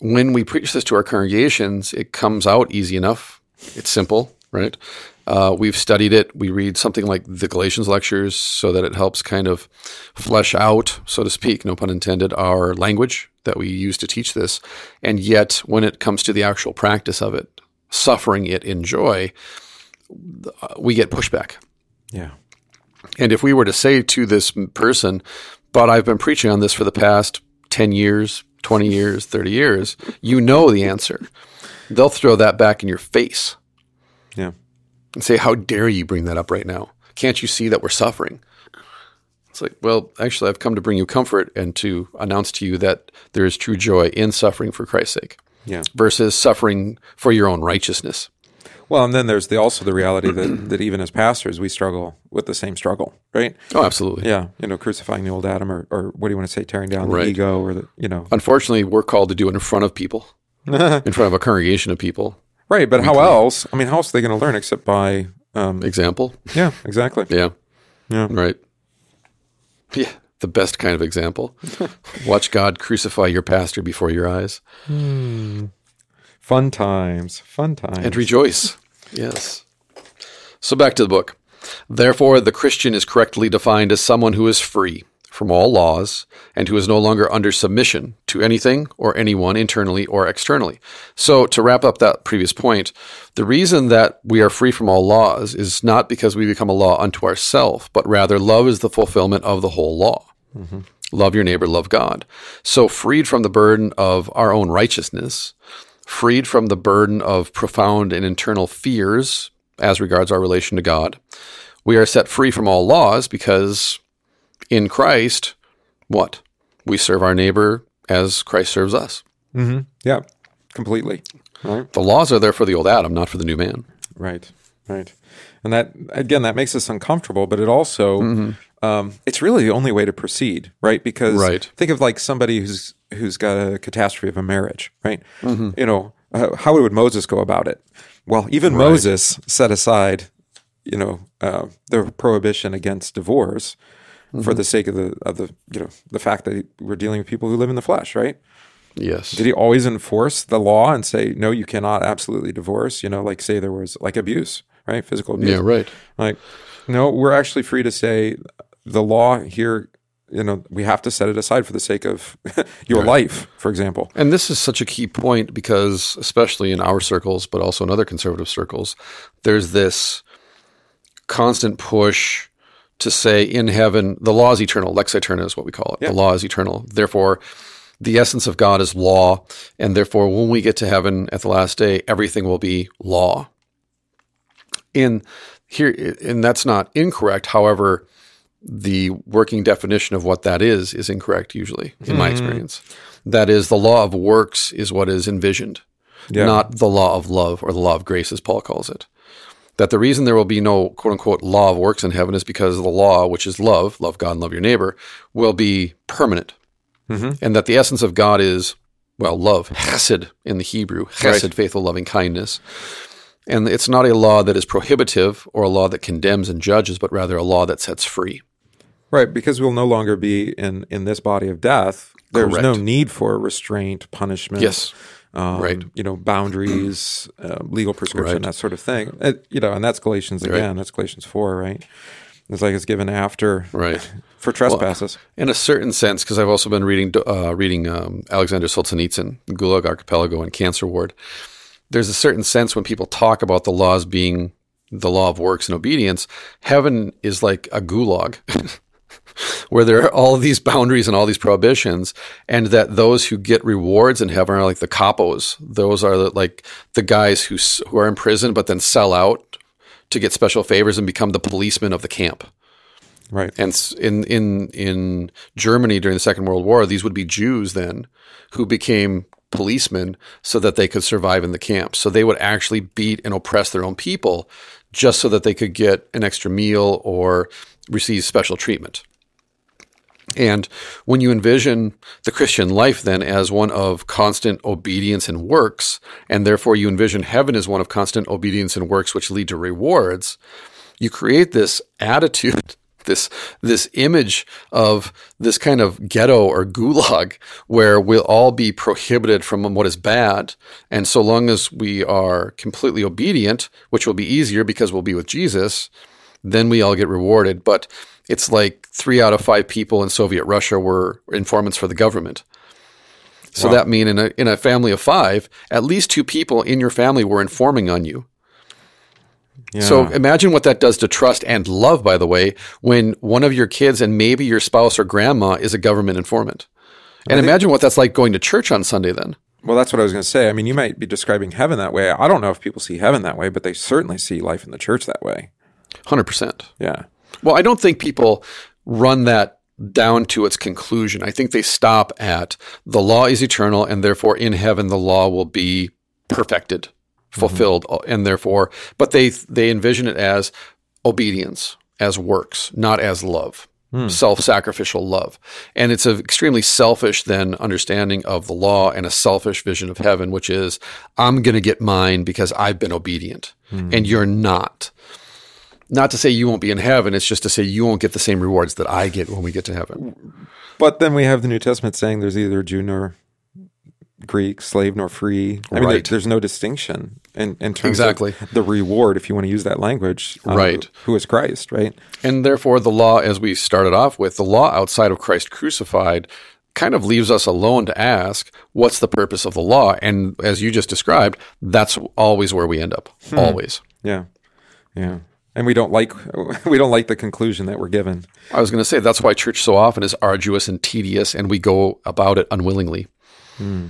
When we preach this to our congregations, it comes out easy enough. It's simple, right? Uh, we've studied it. We read something like the Galatians lectures so that it helps kind of flesh out, so to speak, no pun intended, our language that we use to teach this. And yet, when it comes to the actual practice of it, suffering it in joy, we get pushback. Yeah. And if we were to say to this person, but I've been preaching on this for the past 10 years, 20 years, 30 years, you know the answer. They'll throw that back in your face Yeah. and say, How dare you bring that up right now? Can't you see that we're suffering? It's like, well, actually, I've come to bring you comfort and to announce to you that there is true joy in suffering for Christ's sake Yeah. versus suffering for your own righteousness. Well, and then there's the also the reality that that even as pastors we struggle with the same struggle, right? Oh, absolutely. Yeah, you know, crucifying the old Adam, or, or what do you want to say, tearing down the Right. ego, or the you know, Unfortunately, we're called to do it in front of people, in front of a congregation of people. right? But how else? I mean, how else are they going to learn except by, um, Example. yeah, exactly. Yeah. Yeah. Right. Yeah. The best kind of example. Watch God crucify your pastor before your eyes hmm. Fun times, fun times. and rejoice. Yes. So back to the book. Therefore, the Christian is correctly defined as someone who is free from all laws and who is no longer under submission to anything or anyone internally or externally. So, to wrap up that previous point, the reason that we are free from all laws is not because we become a law unto ourselves, but rather love is the fulfillment of the whole law. Mm-hmm. Love your neighbor, love God. So, freed from the burden of our own righteousness, freed from the burden of profound and internal fears as regards our relation to God, we are set free from all laws because in Christ, what? We serve our neighbor as Christ serves us. hmm Yeah, completely. Right. The laws are there for the old Adam, not for the new man. Right, right, and that again that makes us uncomfortable, but it also Mm-hmm. um, it's really the only way to proceed, right? Because Right. think of like somebody who's who's got a catastrophe of a marriage, right? Mm-hmm. You know, uh, how would Moses go about it? Well, even Moses set aside, you know, uh, the prohibition against divorce Mm-hmm. for the sake of the of the you know the fact that we're dealing with people who live in the flesh, right? Yes. Did he always enforce the law and say no, you cannot absolutely divorce? You know, like say there was like abuse, right? Physical abuse. yeah, right. Like, no, we're actually free to say the law here. You know, we have to set it aside for the sake of your life, for example. And this is such a key point because, especially in our circles, but also in other conservative circles, there's this constant push to say in heaven, the law is eternal. Lex eterna is what we call it. The law is eternal. Therefore, the essence of God is law. And therefore, when we get to heaven at the last day, everything will be law. In here, and that's not incorrect. However, the working definition of what that is is incorrect usually in my hmm. experience. That is, the law of works is what is envisioned, Yeah. not the law of love or the law of grace, as Paul calls it. That the reason there will be no quote unquote law of works in heaven is because the law, which is love, love God and love your neighbor, will be permanent. Mm-hmm. And that the essence of God is, well, love, chesed in the Hebrew, chesed, Right. faithful, loving kindness. And it's not a law that is prohibitive or a law that condemns and judges, but rather a law that sets free. Right, because we'll no longer be in in this body of death. There's Correct. no need for restraint, punishment. Yes. Um, Right. You know, boundaries, uh, legal prescription, Right. that sort of thing. It- you know, and that's Galatians again. That's Galatians four, right? It's like it's given after Right. for trespasses. In a certain sense, because I've also been reading uh, reading um, Alexander Solzhenitsyn, Gulag Archipelago, and Cancer Ward. There's a certain sense when people talk about the laws being the law of works and obedience, heaven is like a gulag. Where there are all these boundaries and all these prohibitions, and that those who get rewards in heaven are like the capos. Those are the, like the guys who who are in prison but then sell out to get special favors and become the policemen of the camp. right. And in in in Germany during the Second World War, these would be Jews then who became policemen so that they could survive in the camp. So they would actually beat and oppress their own people just so that they could get an extra meal or receive special treatment. And when you envision the Christian life then as one of constant obedience and works, and therefore you envision heaven as one of constant obedience and works which lead to rewards, you create this attitude, this this image of this kind of ghetto or gulag where we'll all be prohibited from what is bad. And so long as we are completely obedient, which will be easier because we'll be with Jesus, then we all get rewarded. But it's like three out of five people in Soviet Russia were informants for the government. So Wow. that mean in a in a family of five, at least two people in your family were informing on you. Yeah. So imagine what that does to trust and love, by the way, when one of your kids and maybe your spouse or grandma is a government informant. And imagine what that's like going to church on Sunday then. Well, that's what I was going to say. I mean, you might be describing heaven that way. I don't know if people see heaven that way, but they certainly see life in the church that way. 100%. Yeah. Well, I don't think people run that down to its conclusion. I think they stop at the law is eternal, and therefore in heaven the law will be perfected, mm-hmm. fulfilled, and therefore, but they they envision it as obedience, as works, not as love. Hmm. Self-sacrificial love, and it's an extremely selfish then understanding of the law and a selfish vision of heaven, which is I'm going to get mine because I've been obedient, hmm. and you're not not to say you won't be in heaven. It's just to say you won't get the same rewards that I get when we get to heaven. But then we have the New Testament saying there's either Jew nor Greek, slave nor free. I mean, there- there's no distinction in, in terms Exactly. of the reward, if you want to use that language. um, Right. Who is Christ, right? And therefore, the law, as we started off with, the law outside of Christ crucified kind of leaves us alone to ask, what's the purpose of the law? And as you just described, that's always where we end up. Always. Yeah. Yeah. And we don't like we don't like the conclusion that we're given. I was going to say that's why church so often is arduous and tedious, and we go about it unwillingly. Hmm.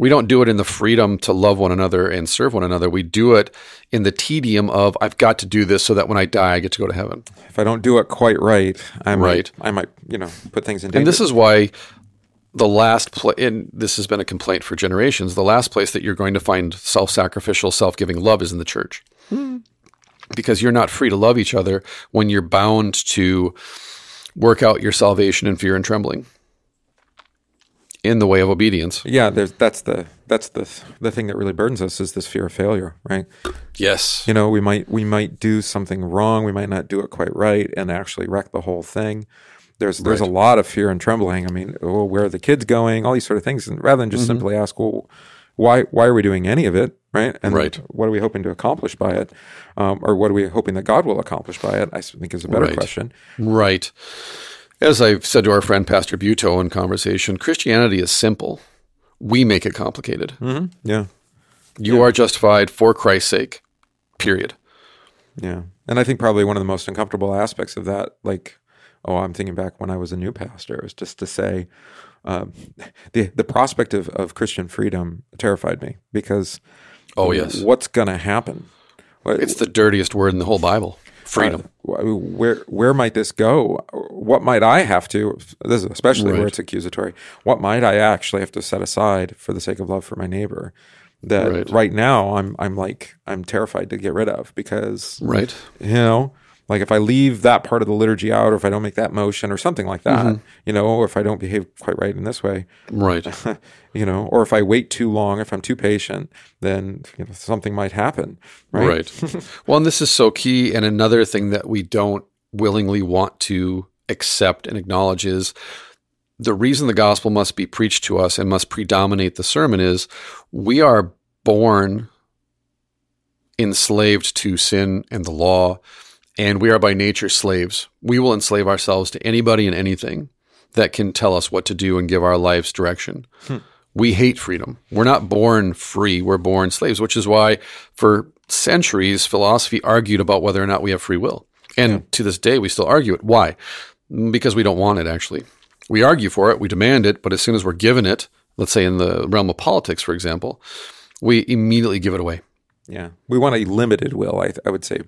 We don't do it in the freedom to love one another and serve one another. We do it in the tedium of I've got to do this so that when I die, I get to go to heaven. If I don't do it quite right, I might Right. I might, you know, put things in danger. And this is why the last place, and this has been a complaint for generations, the last place that you're going to find self sacrificial, self giving love is in the church. Hmm. Because you're not free to love each other when you're bound to work out your salvation in fear and trembling in the way of obedience. yeah, there's that's the that's the the thing that really burdens us is this fear of failure, right? Yes. You know, we might we might do something wrong, we might not do it quite right, and actually wreck the whole thing. There's there's a lot of fear and trembling. I mean, oh, where are the kids going? All these sort of things, and rather than just mm-hmm. simply ask, well, why why are we doing any of it, right? And Right. what are we hoping to accomplish by it, um, or what are we hoping that God will accomplish by it? I think is a better Right. question. Right. As I've said to our friend Pastor Buto in conversation, Christianity is simple. We make it complicated. hmm Yeah, You are justified for Christ's sake, period. yeah, and I think probably one of the most uncomfortable aspects of that, like, oh, I'm thinking back when I was a new pastor, was just to say, um, the the prospect of, of Christian freedom terrified me because Oh, yes. what's going to happen? It's the dirtiest word in the whole Bible freedom. uh, where where might this go? What might I have to? This is especially where it's accusatory. What might I actually have to set aside for the sake of love for my neighbor? That Right. right, now I'm I'm like I'm terrified to get rid of because right. you know like if I leave that part of the liturgy out or if I don't make that motion or something like that, Mm-hmm. you know, or if I don't behave quite right in this way, Right. you know, or if I wait too long, if I'm too patient, then you know, something might happen, right? Right. well, and this is so key. And another thing that we don't willingly want to accept and acknowledge is the reason the gospel must be preached to us and must predominate the sermon is we are born enslaved to sin and the law, and we are by nature slaves. We will enslave ourselves to anybody and anything that can tell us what to do and give our lives direction. Hmm. We hate freedom. We're not born free, we're born slaves, which is why for centuries philosophy argued about whether or not we have free will. And to this day, we still argue it. Why? Because we don't want it, actually. We argue for it, we demand it, but as soon as we're given it, let's say in the realm of politics, for example, we immediately give it away. Yeah, we want a limited will. I, I would say,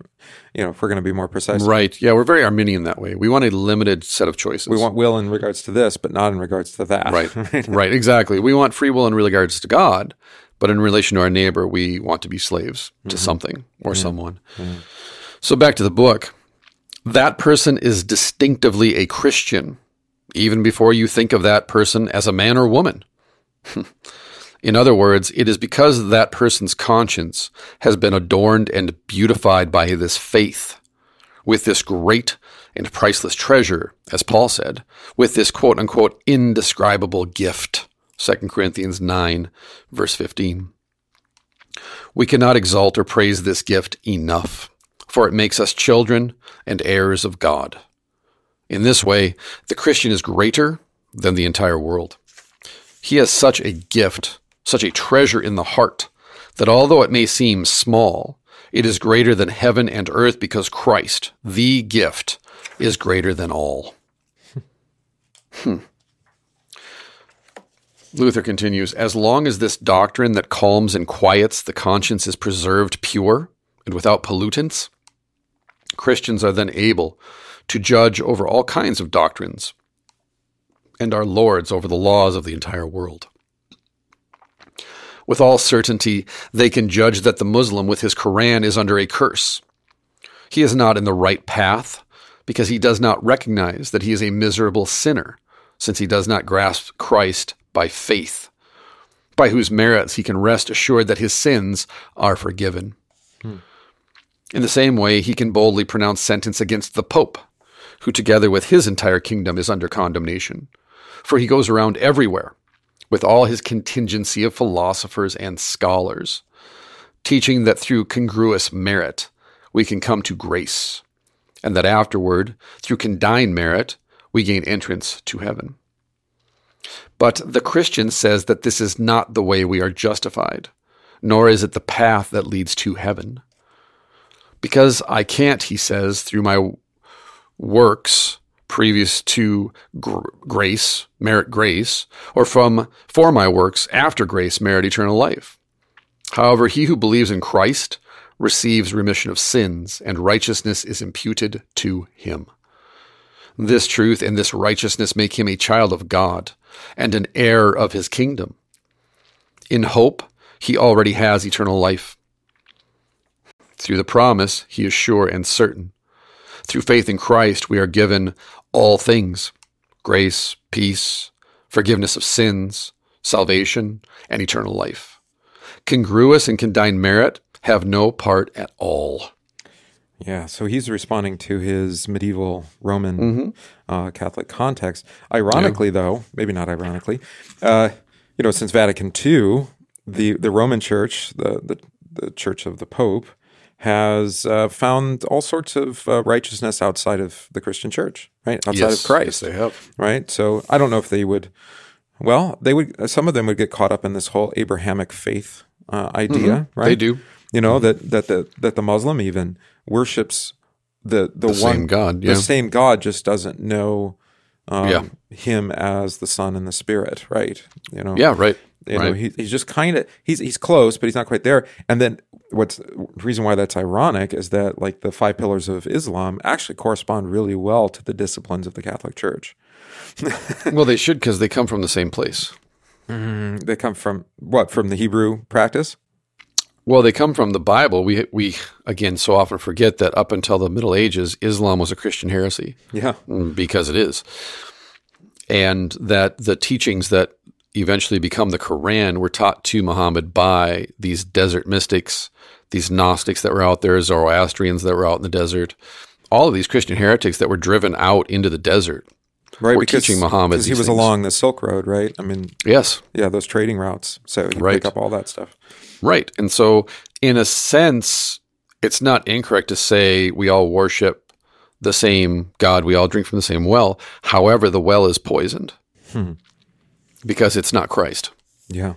you know, if we're going to be more precise, Right. Yeah, we're very Arminian that way. We want a limited set of choices. we want will in regards to this, but not in regards to that. Right. right. Exactly. We want free will in regards to God, but in relation to our neighbor, we want to be slaves to mm-hmm. something or mm-hmm. someone. Mm-hmm. So back to the book. That person is distinctively a Christian even before you think of that person as a man or woman. In other words, it is because that person's conscience has been adorned and beautified by this faith, with this great and priceless treasure, as Paul said, with this quote unquote indescribable gift. 2 Corinthians 9, verse 15. We cannot exalt or praise this gift enough, for it makes us children and heirs of God. In this way, the Christian is greater than the entire world. He has such a gift, such a treasure in the heart, that although it may seem small, it is greater than heaven and earth because Christ, the gift, is greater than all. hmm. Luther continues As long as this doctrine that calms and quiets the conscience is preserved pure and without pollutants, Christians are then able to judge over all kinds of doctrines and are lords over the laws of the entire world. With all certainty, they can judge that the Muslim with his Koran is under a curse. He is not in the right path because he does not recognize that he is a miserable sinner, since he does not grasp Christ by faith, by whose merits he can rest assured that his sins are forgiven. Hmm. In the same way, he can boldly pronounce sentence against the Pope, who together with his entire kingdom is under condemnation. For he goes around everywhere, with all his contingency of philosophers and scholars, teaching that through congruous merit we can come to grace and that afterward, through condign merit, we gain entrance to heaven. But the Christian says that this is not the way we are justified, nor is it the path that leads to heaven. Because I can't, he says, through my works previous to gr- grace, merit grace, or from for my works after grace, merit eternal life. However, he who believes in Christ receives remission of sins, and righteousness is imputed to him. This truth and this righteousness make him a child of God and an heir of his kingdom. In hope, he already has eternal life. Through the promise, he is sure and certain. Through faith in Christ, we are given all things grace, peace, forgiveness of sins, salvation, and eternal life. Congruous and condign merit have no part at all. Yeah, so he's responding to his medieval Roman mm-hmm. uh, Catholic context. Ironically, yeah. though, maybe not ironically, uh, you know, since Vatican II, the the Roman Church, the the, the Church of the Pope, has uh, found all sorts of uh, righteousness outside of the Christian Church, right? Outside yes, of Christ, yes, they have, right? So I don't know if they would. Well, they would. Some of them would get caught up in this whole Abrahamic faith uh, idea, mm-hmm. right? They do. You know that that the that the Muslim even worships the the, the one same God, yeah. the same God, just doesn't know um, yeah. him as the Son and the Spirit, right? You know, yeah, right. You right. know, he, he's just kind of he's he's close, but he's not quite there. And then what's the reason why that's ironic is that like the five pillars of Islam actually correspond really well to the disciplines of the Catholic Church. well, they should because they come from the same place. Mm, they come from what? From the Hebrew practice? Well, they come from the Bible. We we again so often forget that up until the Middle Ages, Islam was a Christian heresy. Yeah, mm, because it is, and that the teachings that eventually become the Quran were taught to Muhammad by these desert mystics, these Gnostics that were out there, Zoroastrians that were out in the desert, all of these Christian heretics that were driven out into the desert. Right, were because teaching Muhammad he was things. along the Silk Road, right? I mean, yes, yeah, those trading routes. So you right. pick up all that stuff. Right. And so, in a sense, it's not incorrect to say we all worship the same God, we all drink from the same well. However, the well is poisoned hmm. because it's not Christ. Yeah.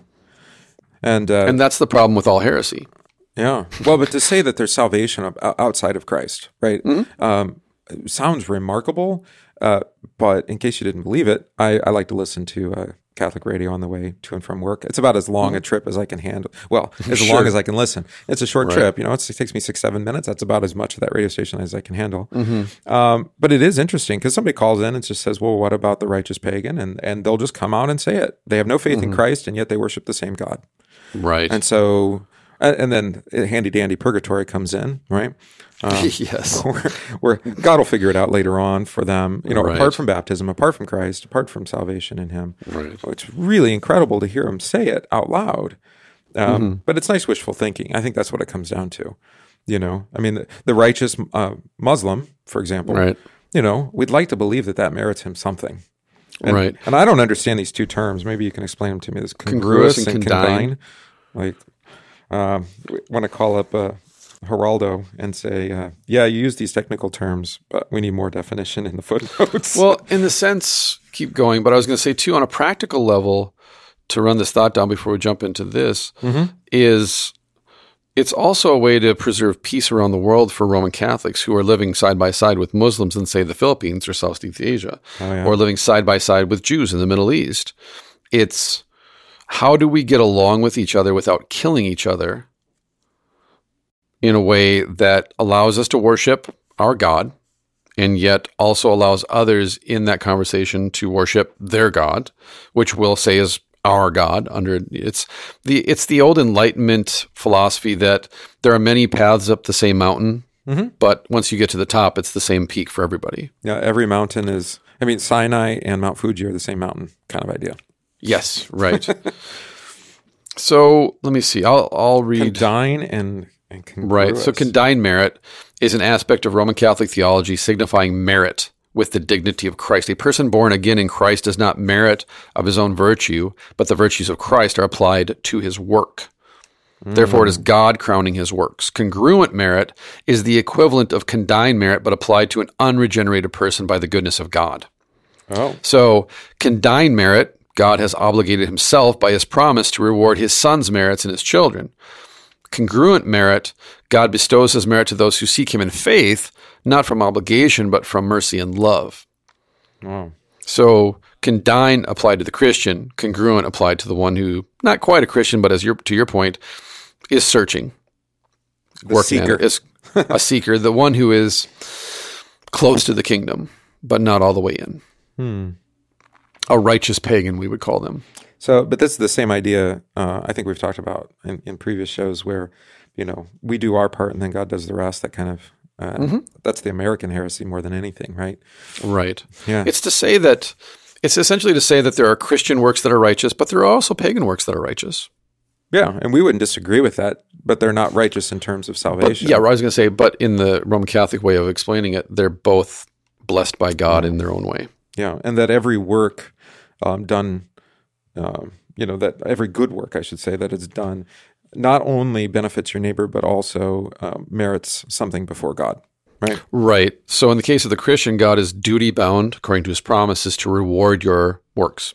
And, uh, and that's the problem with all heresy. Yeah. Well, but to say that there's salvation outside of Christ, right, mm-hmm. um, sounds remarkable. Uh, but in case you didn't believe it, I, I like to listen to uh, Catholic radio on the way to and from work. It's about as long a mm-hmm. trip as I can handle. Well, as sure. long as I can listen. It's a short right. trip. You know, it takes me six, seven minutes. That's about as much of that radio station as I can handle. Mm-hmm. Um, but it is interesting because somebody calls in and just says, "Well, what about the righteous pagan?" And and they'll just come out and say it. They have no faith mm-hmm. in Christ, and yet they worship the same God. Right. And so and then handy dandy purgatory comes in, right? Um, yes. Where, God will figure it out later on for them, you know, right. apart from baptism, apart from Christ, apart from salvation in Him. Right. It's really incredible to hear Him say it out loud. Um, mm-hmm. But it's nice wishful thinking. I think that's what it comes down to. You know, I mean, the, the righteous uh, Muslim, for example, right. you know, we'd like to believe that that merits him something. And, right. And I don't understand these two terms. Maybe you can explain them to me. This congruous, congruous and, and condign. Like, um, want to call up uh, Haroldo and say, uh, yeah, you use these technical terms, but we need more definition in the footnotes. well, in the sense, keep going, but I was going to say, too, on a practical level, to run this thought down before we jump into this, mm-hmm. is it's also a way to preserve peace around the world for Roman Catholics who are living side by side with Muslims in, say, the Philippines or Southeast Asia, oh, yeah. or living side by side with Jews in the Middle East. It's how do we get along with each other without killing each other in a way that allows us to worship our God and yet also allows others in that conversation to worship their God, which we'll say is our God under it's the it's the old enlightenment philosophy that there are many paths up the same mountain, mm-hmm. but once you get to the top, it's the same peak for everybody. Yeah, every mountain is I mean Sinai and Mount Fuji are the same mountain kind of idea. Yes, right. so let me see. I'll I'll read Condign and and right. So condign merit is an aspect of Roman Catholic theology signifying merit with the dignity of Christ. A person born again in Christ does not merit of his own virtue, but the virtues of Christ are applied to his work. Mm. Therefore, it is God crowning his works. Congruent merit is the equivalent of condign merit, but applied to an unregenerated person by the goodness of God. Oh. So, condign merit God has obligated himself by his promise to reward his son's merits and his children. Congruent merit, God bestows his merit to those who seek him in faith, not from obligation, but from mercy and love. Wow. So, condign applied to the Christian, congruent applied to the one who, not quite a Christian, but as your, to your point, is searching, the working seeker. is a seeker, the one who is close to the kingdom, but not all the way in. Hmm a righteous pagan, we would call them. So, but this is the same idea. Uh, I think we've talked about in, in, previous shows where, you know, we do our part and then God does the rest. That kind of uh, mm-hmm. that's the American heresy more than anything, right? Right. Yeah. It's to say that it's essentially to say that there are Christian works that are righteous, but there are also pagan works that are righteous. Yeah, and we wouldn't disagree with that, but they're not righteous in terms of salvation. But, yeah, I was going to say, but in the Roman Catholic way of explaining it, they're both blessed by God in their own way. Yeah, and that every work um, done, um, you know, that every good work, I should say, that is done not only benefits your neighbor, but also um, merits something before God. Right. Right. So in the case of the Christian, God is duty bound, according to his promises, to reward your works.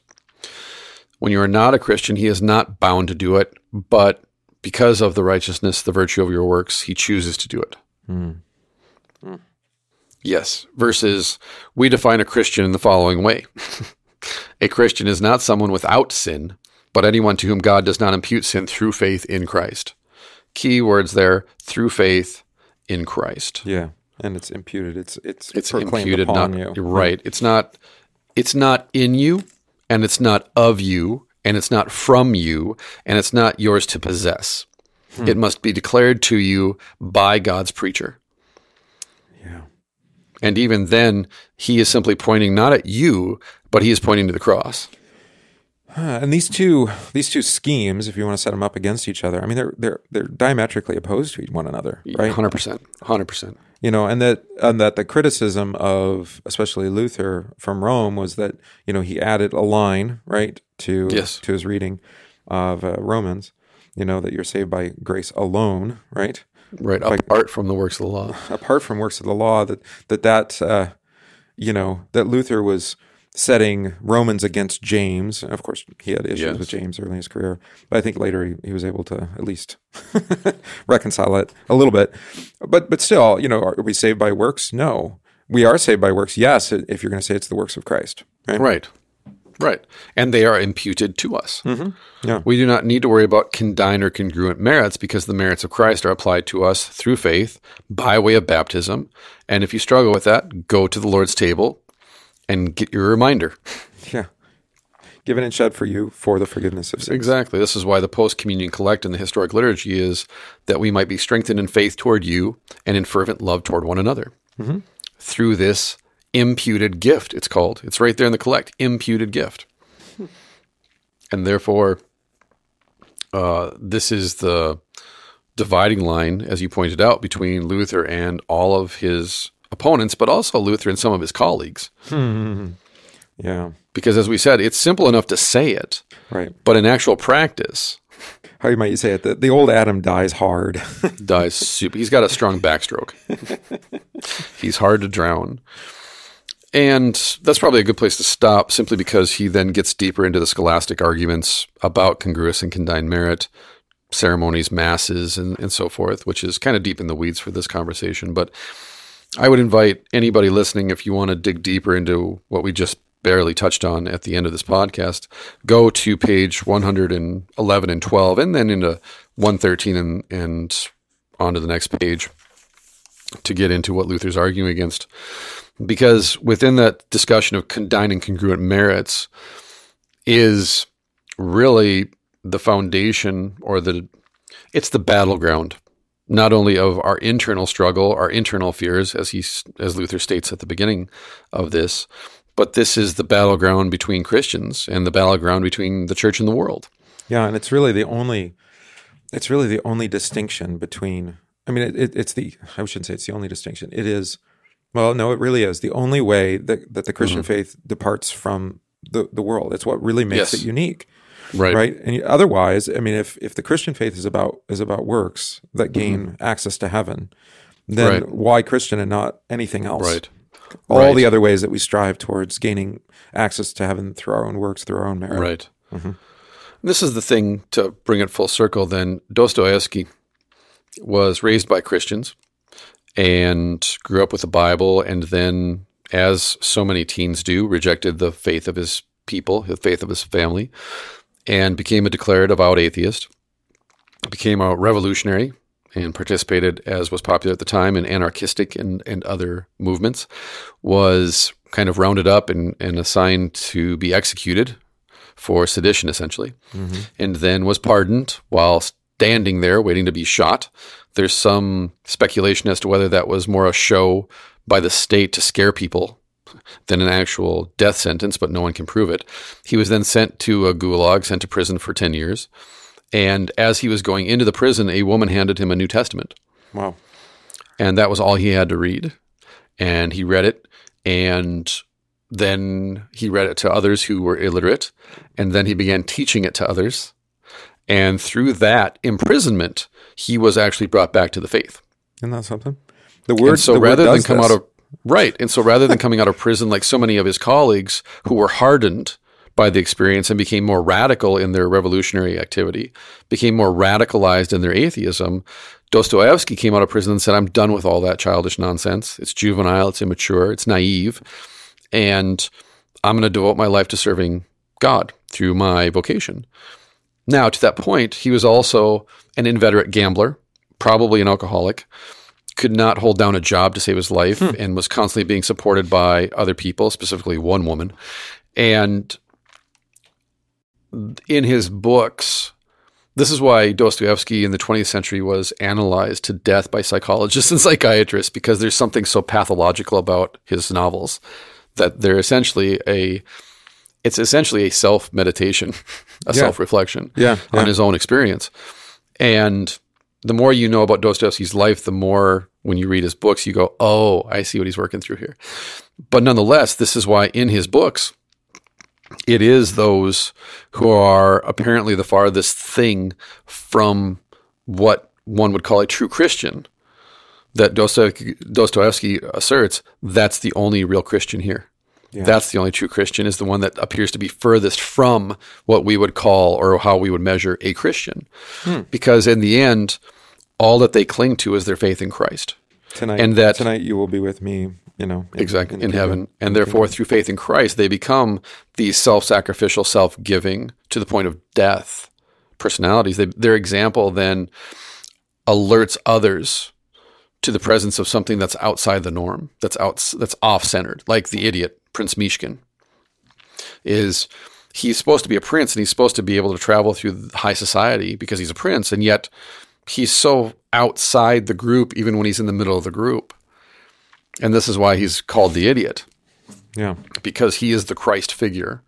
When you are not a Christian, he is not bound to do it, but because of the righteousness, the virtue of your works, he chooses to do it. Mm. Yes. Versus we define a Christian in the following way A Christian is not someone without sin, but anyone to whom God does not impute sin through faith in Christ. Key words there through faith in Christ. Yeah. And it's imputed. It's it's it's imputed not you. right. It's not it's not in you and it's not of you and it's not from you and it's not yours to possess. Hmm. It must be declared to you by God's preacher. Yeah. And even then, he is simply pointing not at you, but he is pointing to the cross. And these two these two schemes, if you want to set them up against each other, I mean they're they're they're diametrically opposed to one another, right? Hundred percent, hundred percent. You know, and that and that the criticism of especially Luther from Rome was that you know he added a line right to yes. to his reading of uh, Romans, you know that you're saved by grace alone, right? Right, apart from the works of the law. Apart from works of the law, that that that uh, you know that Luther was setting Romans against James. Of course, he had issues yes. with James early in his career, but I think later he, he was able to at least reconcile it a little bit. But but still, you know, are we saved by works? No, we are saved by works. Yes, if you're going to say it's the works of Christ, right? Right. Right. And they are imputed to us. Mm-hmm. Yeah. We do not need to worry about condign or congruent merits because the merits of Christ are applied to us through faith by way of baptism. And if you struggle with that, go to the Lord's table, and get your reminder. Yeah. given and shed for you for the forgiveness of sins. Exactly. This is why the post communion collect in the historic liturgy is that we might be strengthened in faith toward you and in fervent love toward one another. Mm-hmm. Through this imputed gift, it's called. It's right there in the collect imputed gift. and therefore, uh, this is the dividing line, as you pointed out, between Luther and all of his opponents, but also Luther and some of his colleagues. Yeah. Because as we said, it's simple enough to say it, Right. but in actual practice, How you might you say it? The, the old Adam dies hard. dies super. He's got a strong backstroke. He's hard to drown. And that's probably a good place to stop simply because he then gets deeper into the scholastic arguments about congruous and condign merit, ceremonies, masses, and, and so forth, which is kind of deep in the weeds for this conversation. But I would invite anybody listening, if you want to dig deeper into what we just barely touched on at the end of this podcast, go to page 111 and 12, and then into 113 and, and onto the next page to get into what Luther's arguing against. Because within that discussion of condign and congruent merits is really the foundation or the it's the battleground not only of our internal struggle, our internal fears, as he as Luther states at the beginning of this, but this is the battleground between Christians and the battleground between the church and the world. yeah, and it's really the only it's really the only distinction between I mean it, it, it's the I shouldn't say it's the only distinction. It is well, no, it really is the only way that, that the Christian mm-hmm. faith departs from the, the world. It's what really makes Yes. it unique. Right. right and otherwise i mean if if the christian faith is about is about works that mm-hmm. gain access to heaven then Right. why christian and not anything else Right. all Right. the other ways that we strive towards gaining access to heaven through our own works through our own merit Right. Mm-hmm. This is the thing to bring it full circle. Then Dostoevsky was raised by Christians and grew up with the Bible, and then, as so many teens do, rejected the faith of his people, the faith of his family, and became a declared avowed atheist. Became a revolutionary and participated, as was popular at the time, in anarchistic and, and other movements. Was kind of rounded up and, and assigned to be executed for sedition, essentially, mm-hmm. and then was pardoned while standing there waiting to be shot. There's some speculation as to whether that was more a show by the state to scare people than an actual death sentence, but no one can prove it. He was then sent to a gulag, sent to prison for 10 years. And as he was going into the prison, a woman handed him a New Testament wow and that was all he had to read. And he read it, and then he read it to others who were illiterate, and then he began teaching it to others. And through that imprisonment, he was actually brought back to the faith. isn't that something the word And so the word rather than come this. out of right, and so rather than coming out of prison like so many of his colleagues who were hardened by the experience and became more radical in their revolutionary activity, became more radicalized in their atheism, Dostoevsky came out of prison and said, "I'm done with all that childish nonsense. It's juvenile, it's immature, it's naive, and I'm going to devote my life to serving God through my vocation." Now, to that point, he was also an inveterate gambler, probably an alcoholic, could not hold down a job to save his life, hmm. and was constantly being supported by other people, specifically one woman. And in his books, this is why Dostoevsky in the 20th century was analyzed to death by psychologists and psychiatrists because there's something so pathological about his novels that they're essentially a it's essentially a self meditation, a Yeah. self reflection Yeah, on his own experience. And the more you know about Dostoevsky's life, the more when you read his books, you go, oh, I see what he's working through here. But nonetheless, this is why in his books, it is those who are apparently the farthest thing from what one would call a true Christian that Dostoevsky, Dostoevsky asserts that's the only real Christian here. That's the only true Christian is the one that appears to be furthest from what we would call or how we would measure a Christian. Hmm. Because in the end, all that they cling to is their faith in Christ. tonight and that- tonight you will be with me you know in- exactly in, the heaven. And therefore through faith in christ they become these self-sacrificial self-giving to the point of death personalities. They, their example then alerts others to the presence of something that's outside the norm that's out that's off-centered like the idiot prince Myshkin. Is he's supposed to be a prince and he's supposed to be able to travel through high society because he's a prince, and yet he's so outside the group even when he's in the middle of the group. And this is why he's called the idiot. Yeah. Because he is the Christ figure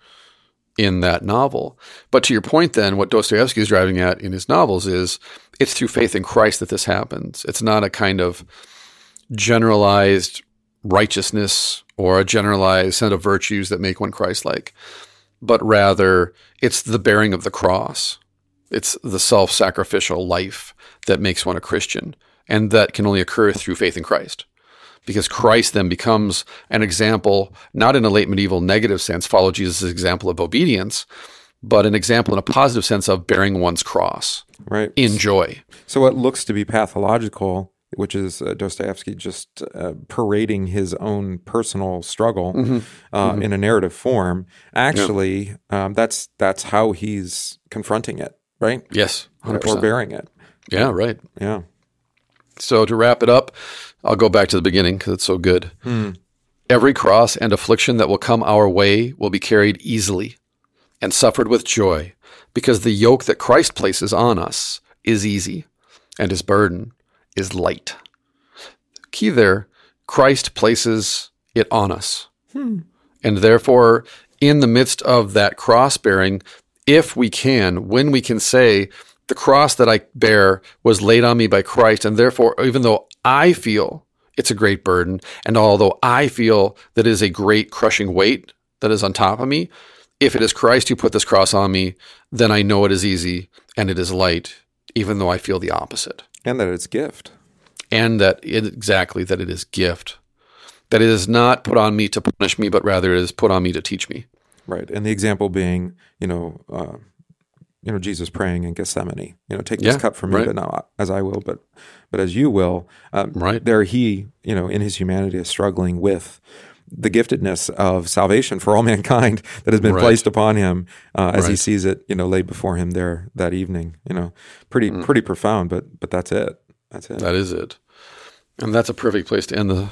in that novel. But to your point, then, what Dostoevsky is driving at in his novels is it's through faith in Christ that this happens. It's not a kind of generalized righteousness or a generalized set of virtues that make one Christ like, but rather it's the bearing of the cross. It's the self sacrificial life that makes one a Christian, and that can only occur through faith in Christ. Because Christ then becomes an example, not in a late medieval negative sense, follow Jesus' example of obedience, but an example in a positive sense of bearing one's cross Right. in joy. So what looks to be pathological, which is uh, Dostoevsky just uh, parading his own personal struggle Mm-hmm. Uh, in a narrative form, actually, um, that's that's how he's confronting it, right? Yes, 100%. Or bearing it. Yeah, right. Yeah. So to wrap it up, I'll go back to the beginning because it's so good. Hmm. Every cross and affliction that will come our way will be carried easily and suffered with joy, because the yoke that Christ places on us is easy and his burden is light. Key there, Christ places it on us. Hmm. And therefore, in the midst of that cross bearing, if we can, when we can say, the cross that I bear was laid on me by Christ, and therefore, even though I feel it's a great burden, and although I feel that it is a great crushing weight that is on top of me, if it is Christ who put this cross on me, then I know it is easy and it is light, even though I feel the opposite. And that it's gift. And that it, exactly that it is gift. That it is not put on me to punish me, but rather it is put on me to teach me. Right. And the example being, you know, uh, you know, Jesus praying in Gethsemane. You know, take this Yeah, cup from me, right. but not as I will, but but as you will. Um, Right. There, he, you know, in his humanity, is struggling with the giftedness of salvation for all mankind that has been Right. placed upon him uh, as he sees it, you know, laid before him there that evening. You know, pretty Mm. pretty profound, but but that's it. That's it. That is it. And that's a perfect place to end the,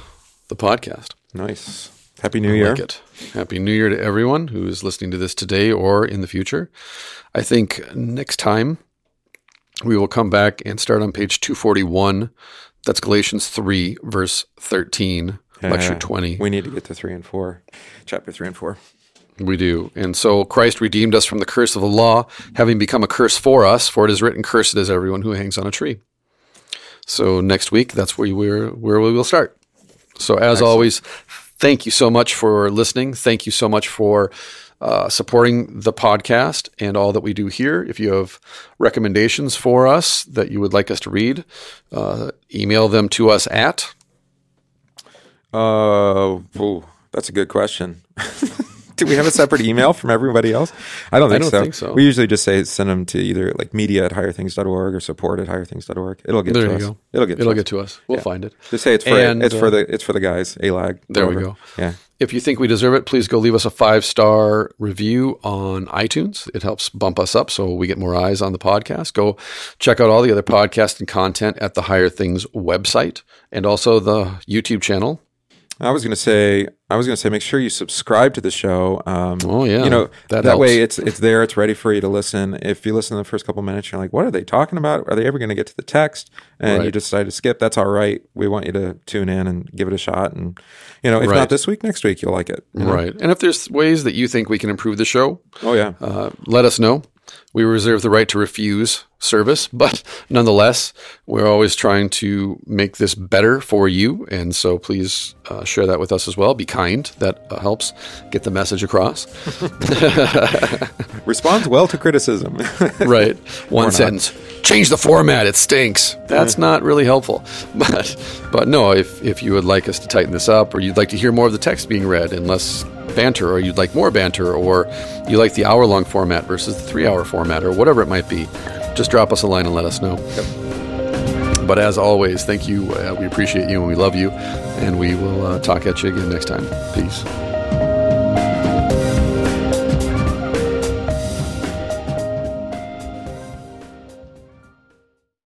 the podcast. nice. Happy New I Year. like it. Happy New Year to everyone who is listening to this today or in the future. I think next time we will come back and start on page 241. That's Galatians 3, verse 13, lecture 20. We need to get to three and four, chapter three and four. We do. And so Christ redeemed us from the curse of the law, having become a curse for us, for it is written, Cursed is everyone who hangs on a tree. So next week, that's where, we're, where we will start. So as always, thank you so much for listening. Thank you so much for uh, supporting the podcast and all that we do here. If you have recommendations for us that you would like us to read, uh, email them to us at Uh, ooh, that's a good question. Do we have a separate email from everybody else? I don't think, don't so. think so. We usually just say send them to either like media at higherthings.org or support at higherthings.org. It'll get There to us. go. It'll get It'll to get us. to us. We'll Yeah. find it. Just say it's for And, it's for uh, the it's for the guys, ALAG. There we go. Yeah. If you think we deserve it, please go leave us a five star review on iTunes. It helps bump us up so we get more eyes on the podcast. Go check out all the other podcasts and content at the Higher Things website and also the YouTube channel. I was gonna say I was gonna say make sure you subscribe to the show. Um, Oh, yeah. you know That that, way it's it's there, it's ready for you to listen. If you listen to the first couple minutes, you're like, what are they talking about? Are they ever going to get to the text? And you decide to skip. That's all right. We want you to tune in and give it a shot. And you know, if Right. not this week, next week you'll like it. you know? Right. And if there's ways that you think we can improve the show, Oh yeah. uh, let us know. We reserve the right to refuse service, but nonetheless, we're always trying to make this better for you. And so please uh, share that with us as well. Be kind. That uh, helps get the message across. Responds well to criticism. right. One sentence. Change the format. It stinks. That's not really helpful. But but no, if if you would like us to tighten this up, or you'd like to hear more of the text being read and less banter, or you'd like more banter, or you like the hour long format versus the three hour format, or whatever it might be, just drop us a line and let us know. But as always, thank you. Uh, we appreciate you and we love you, and we will uh, talk at you again next time. Peace.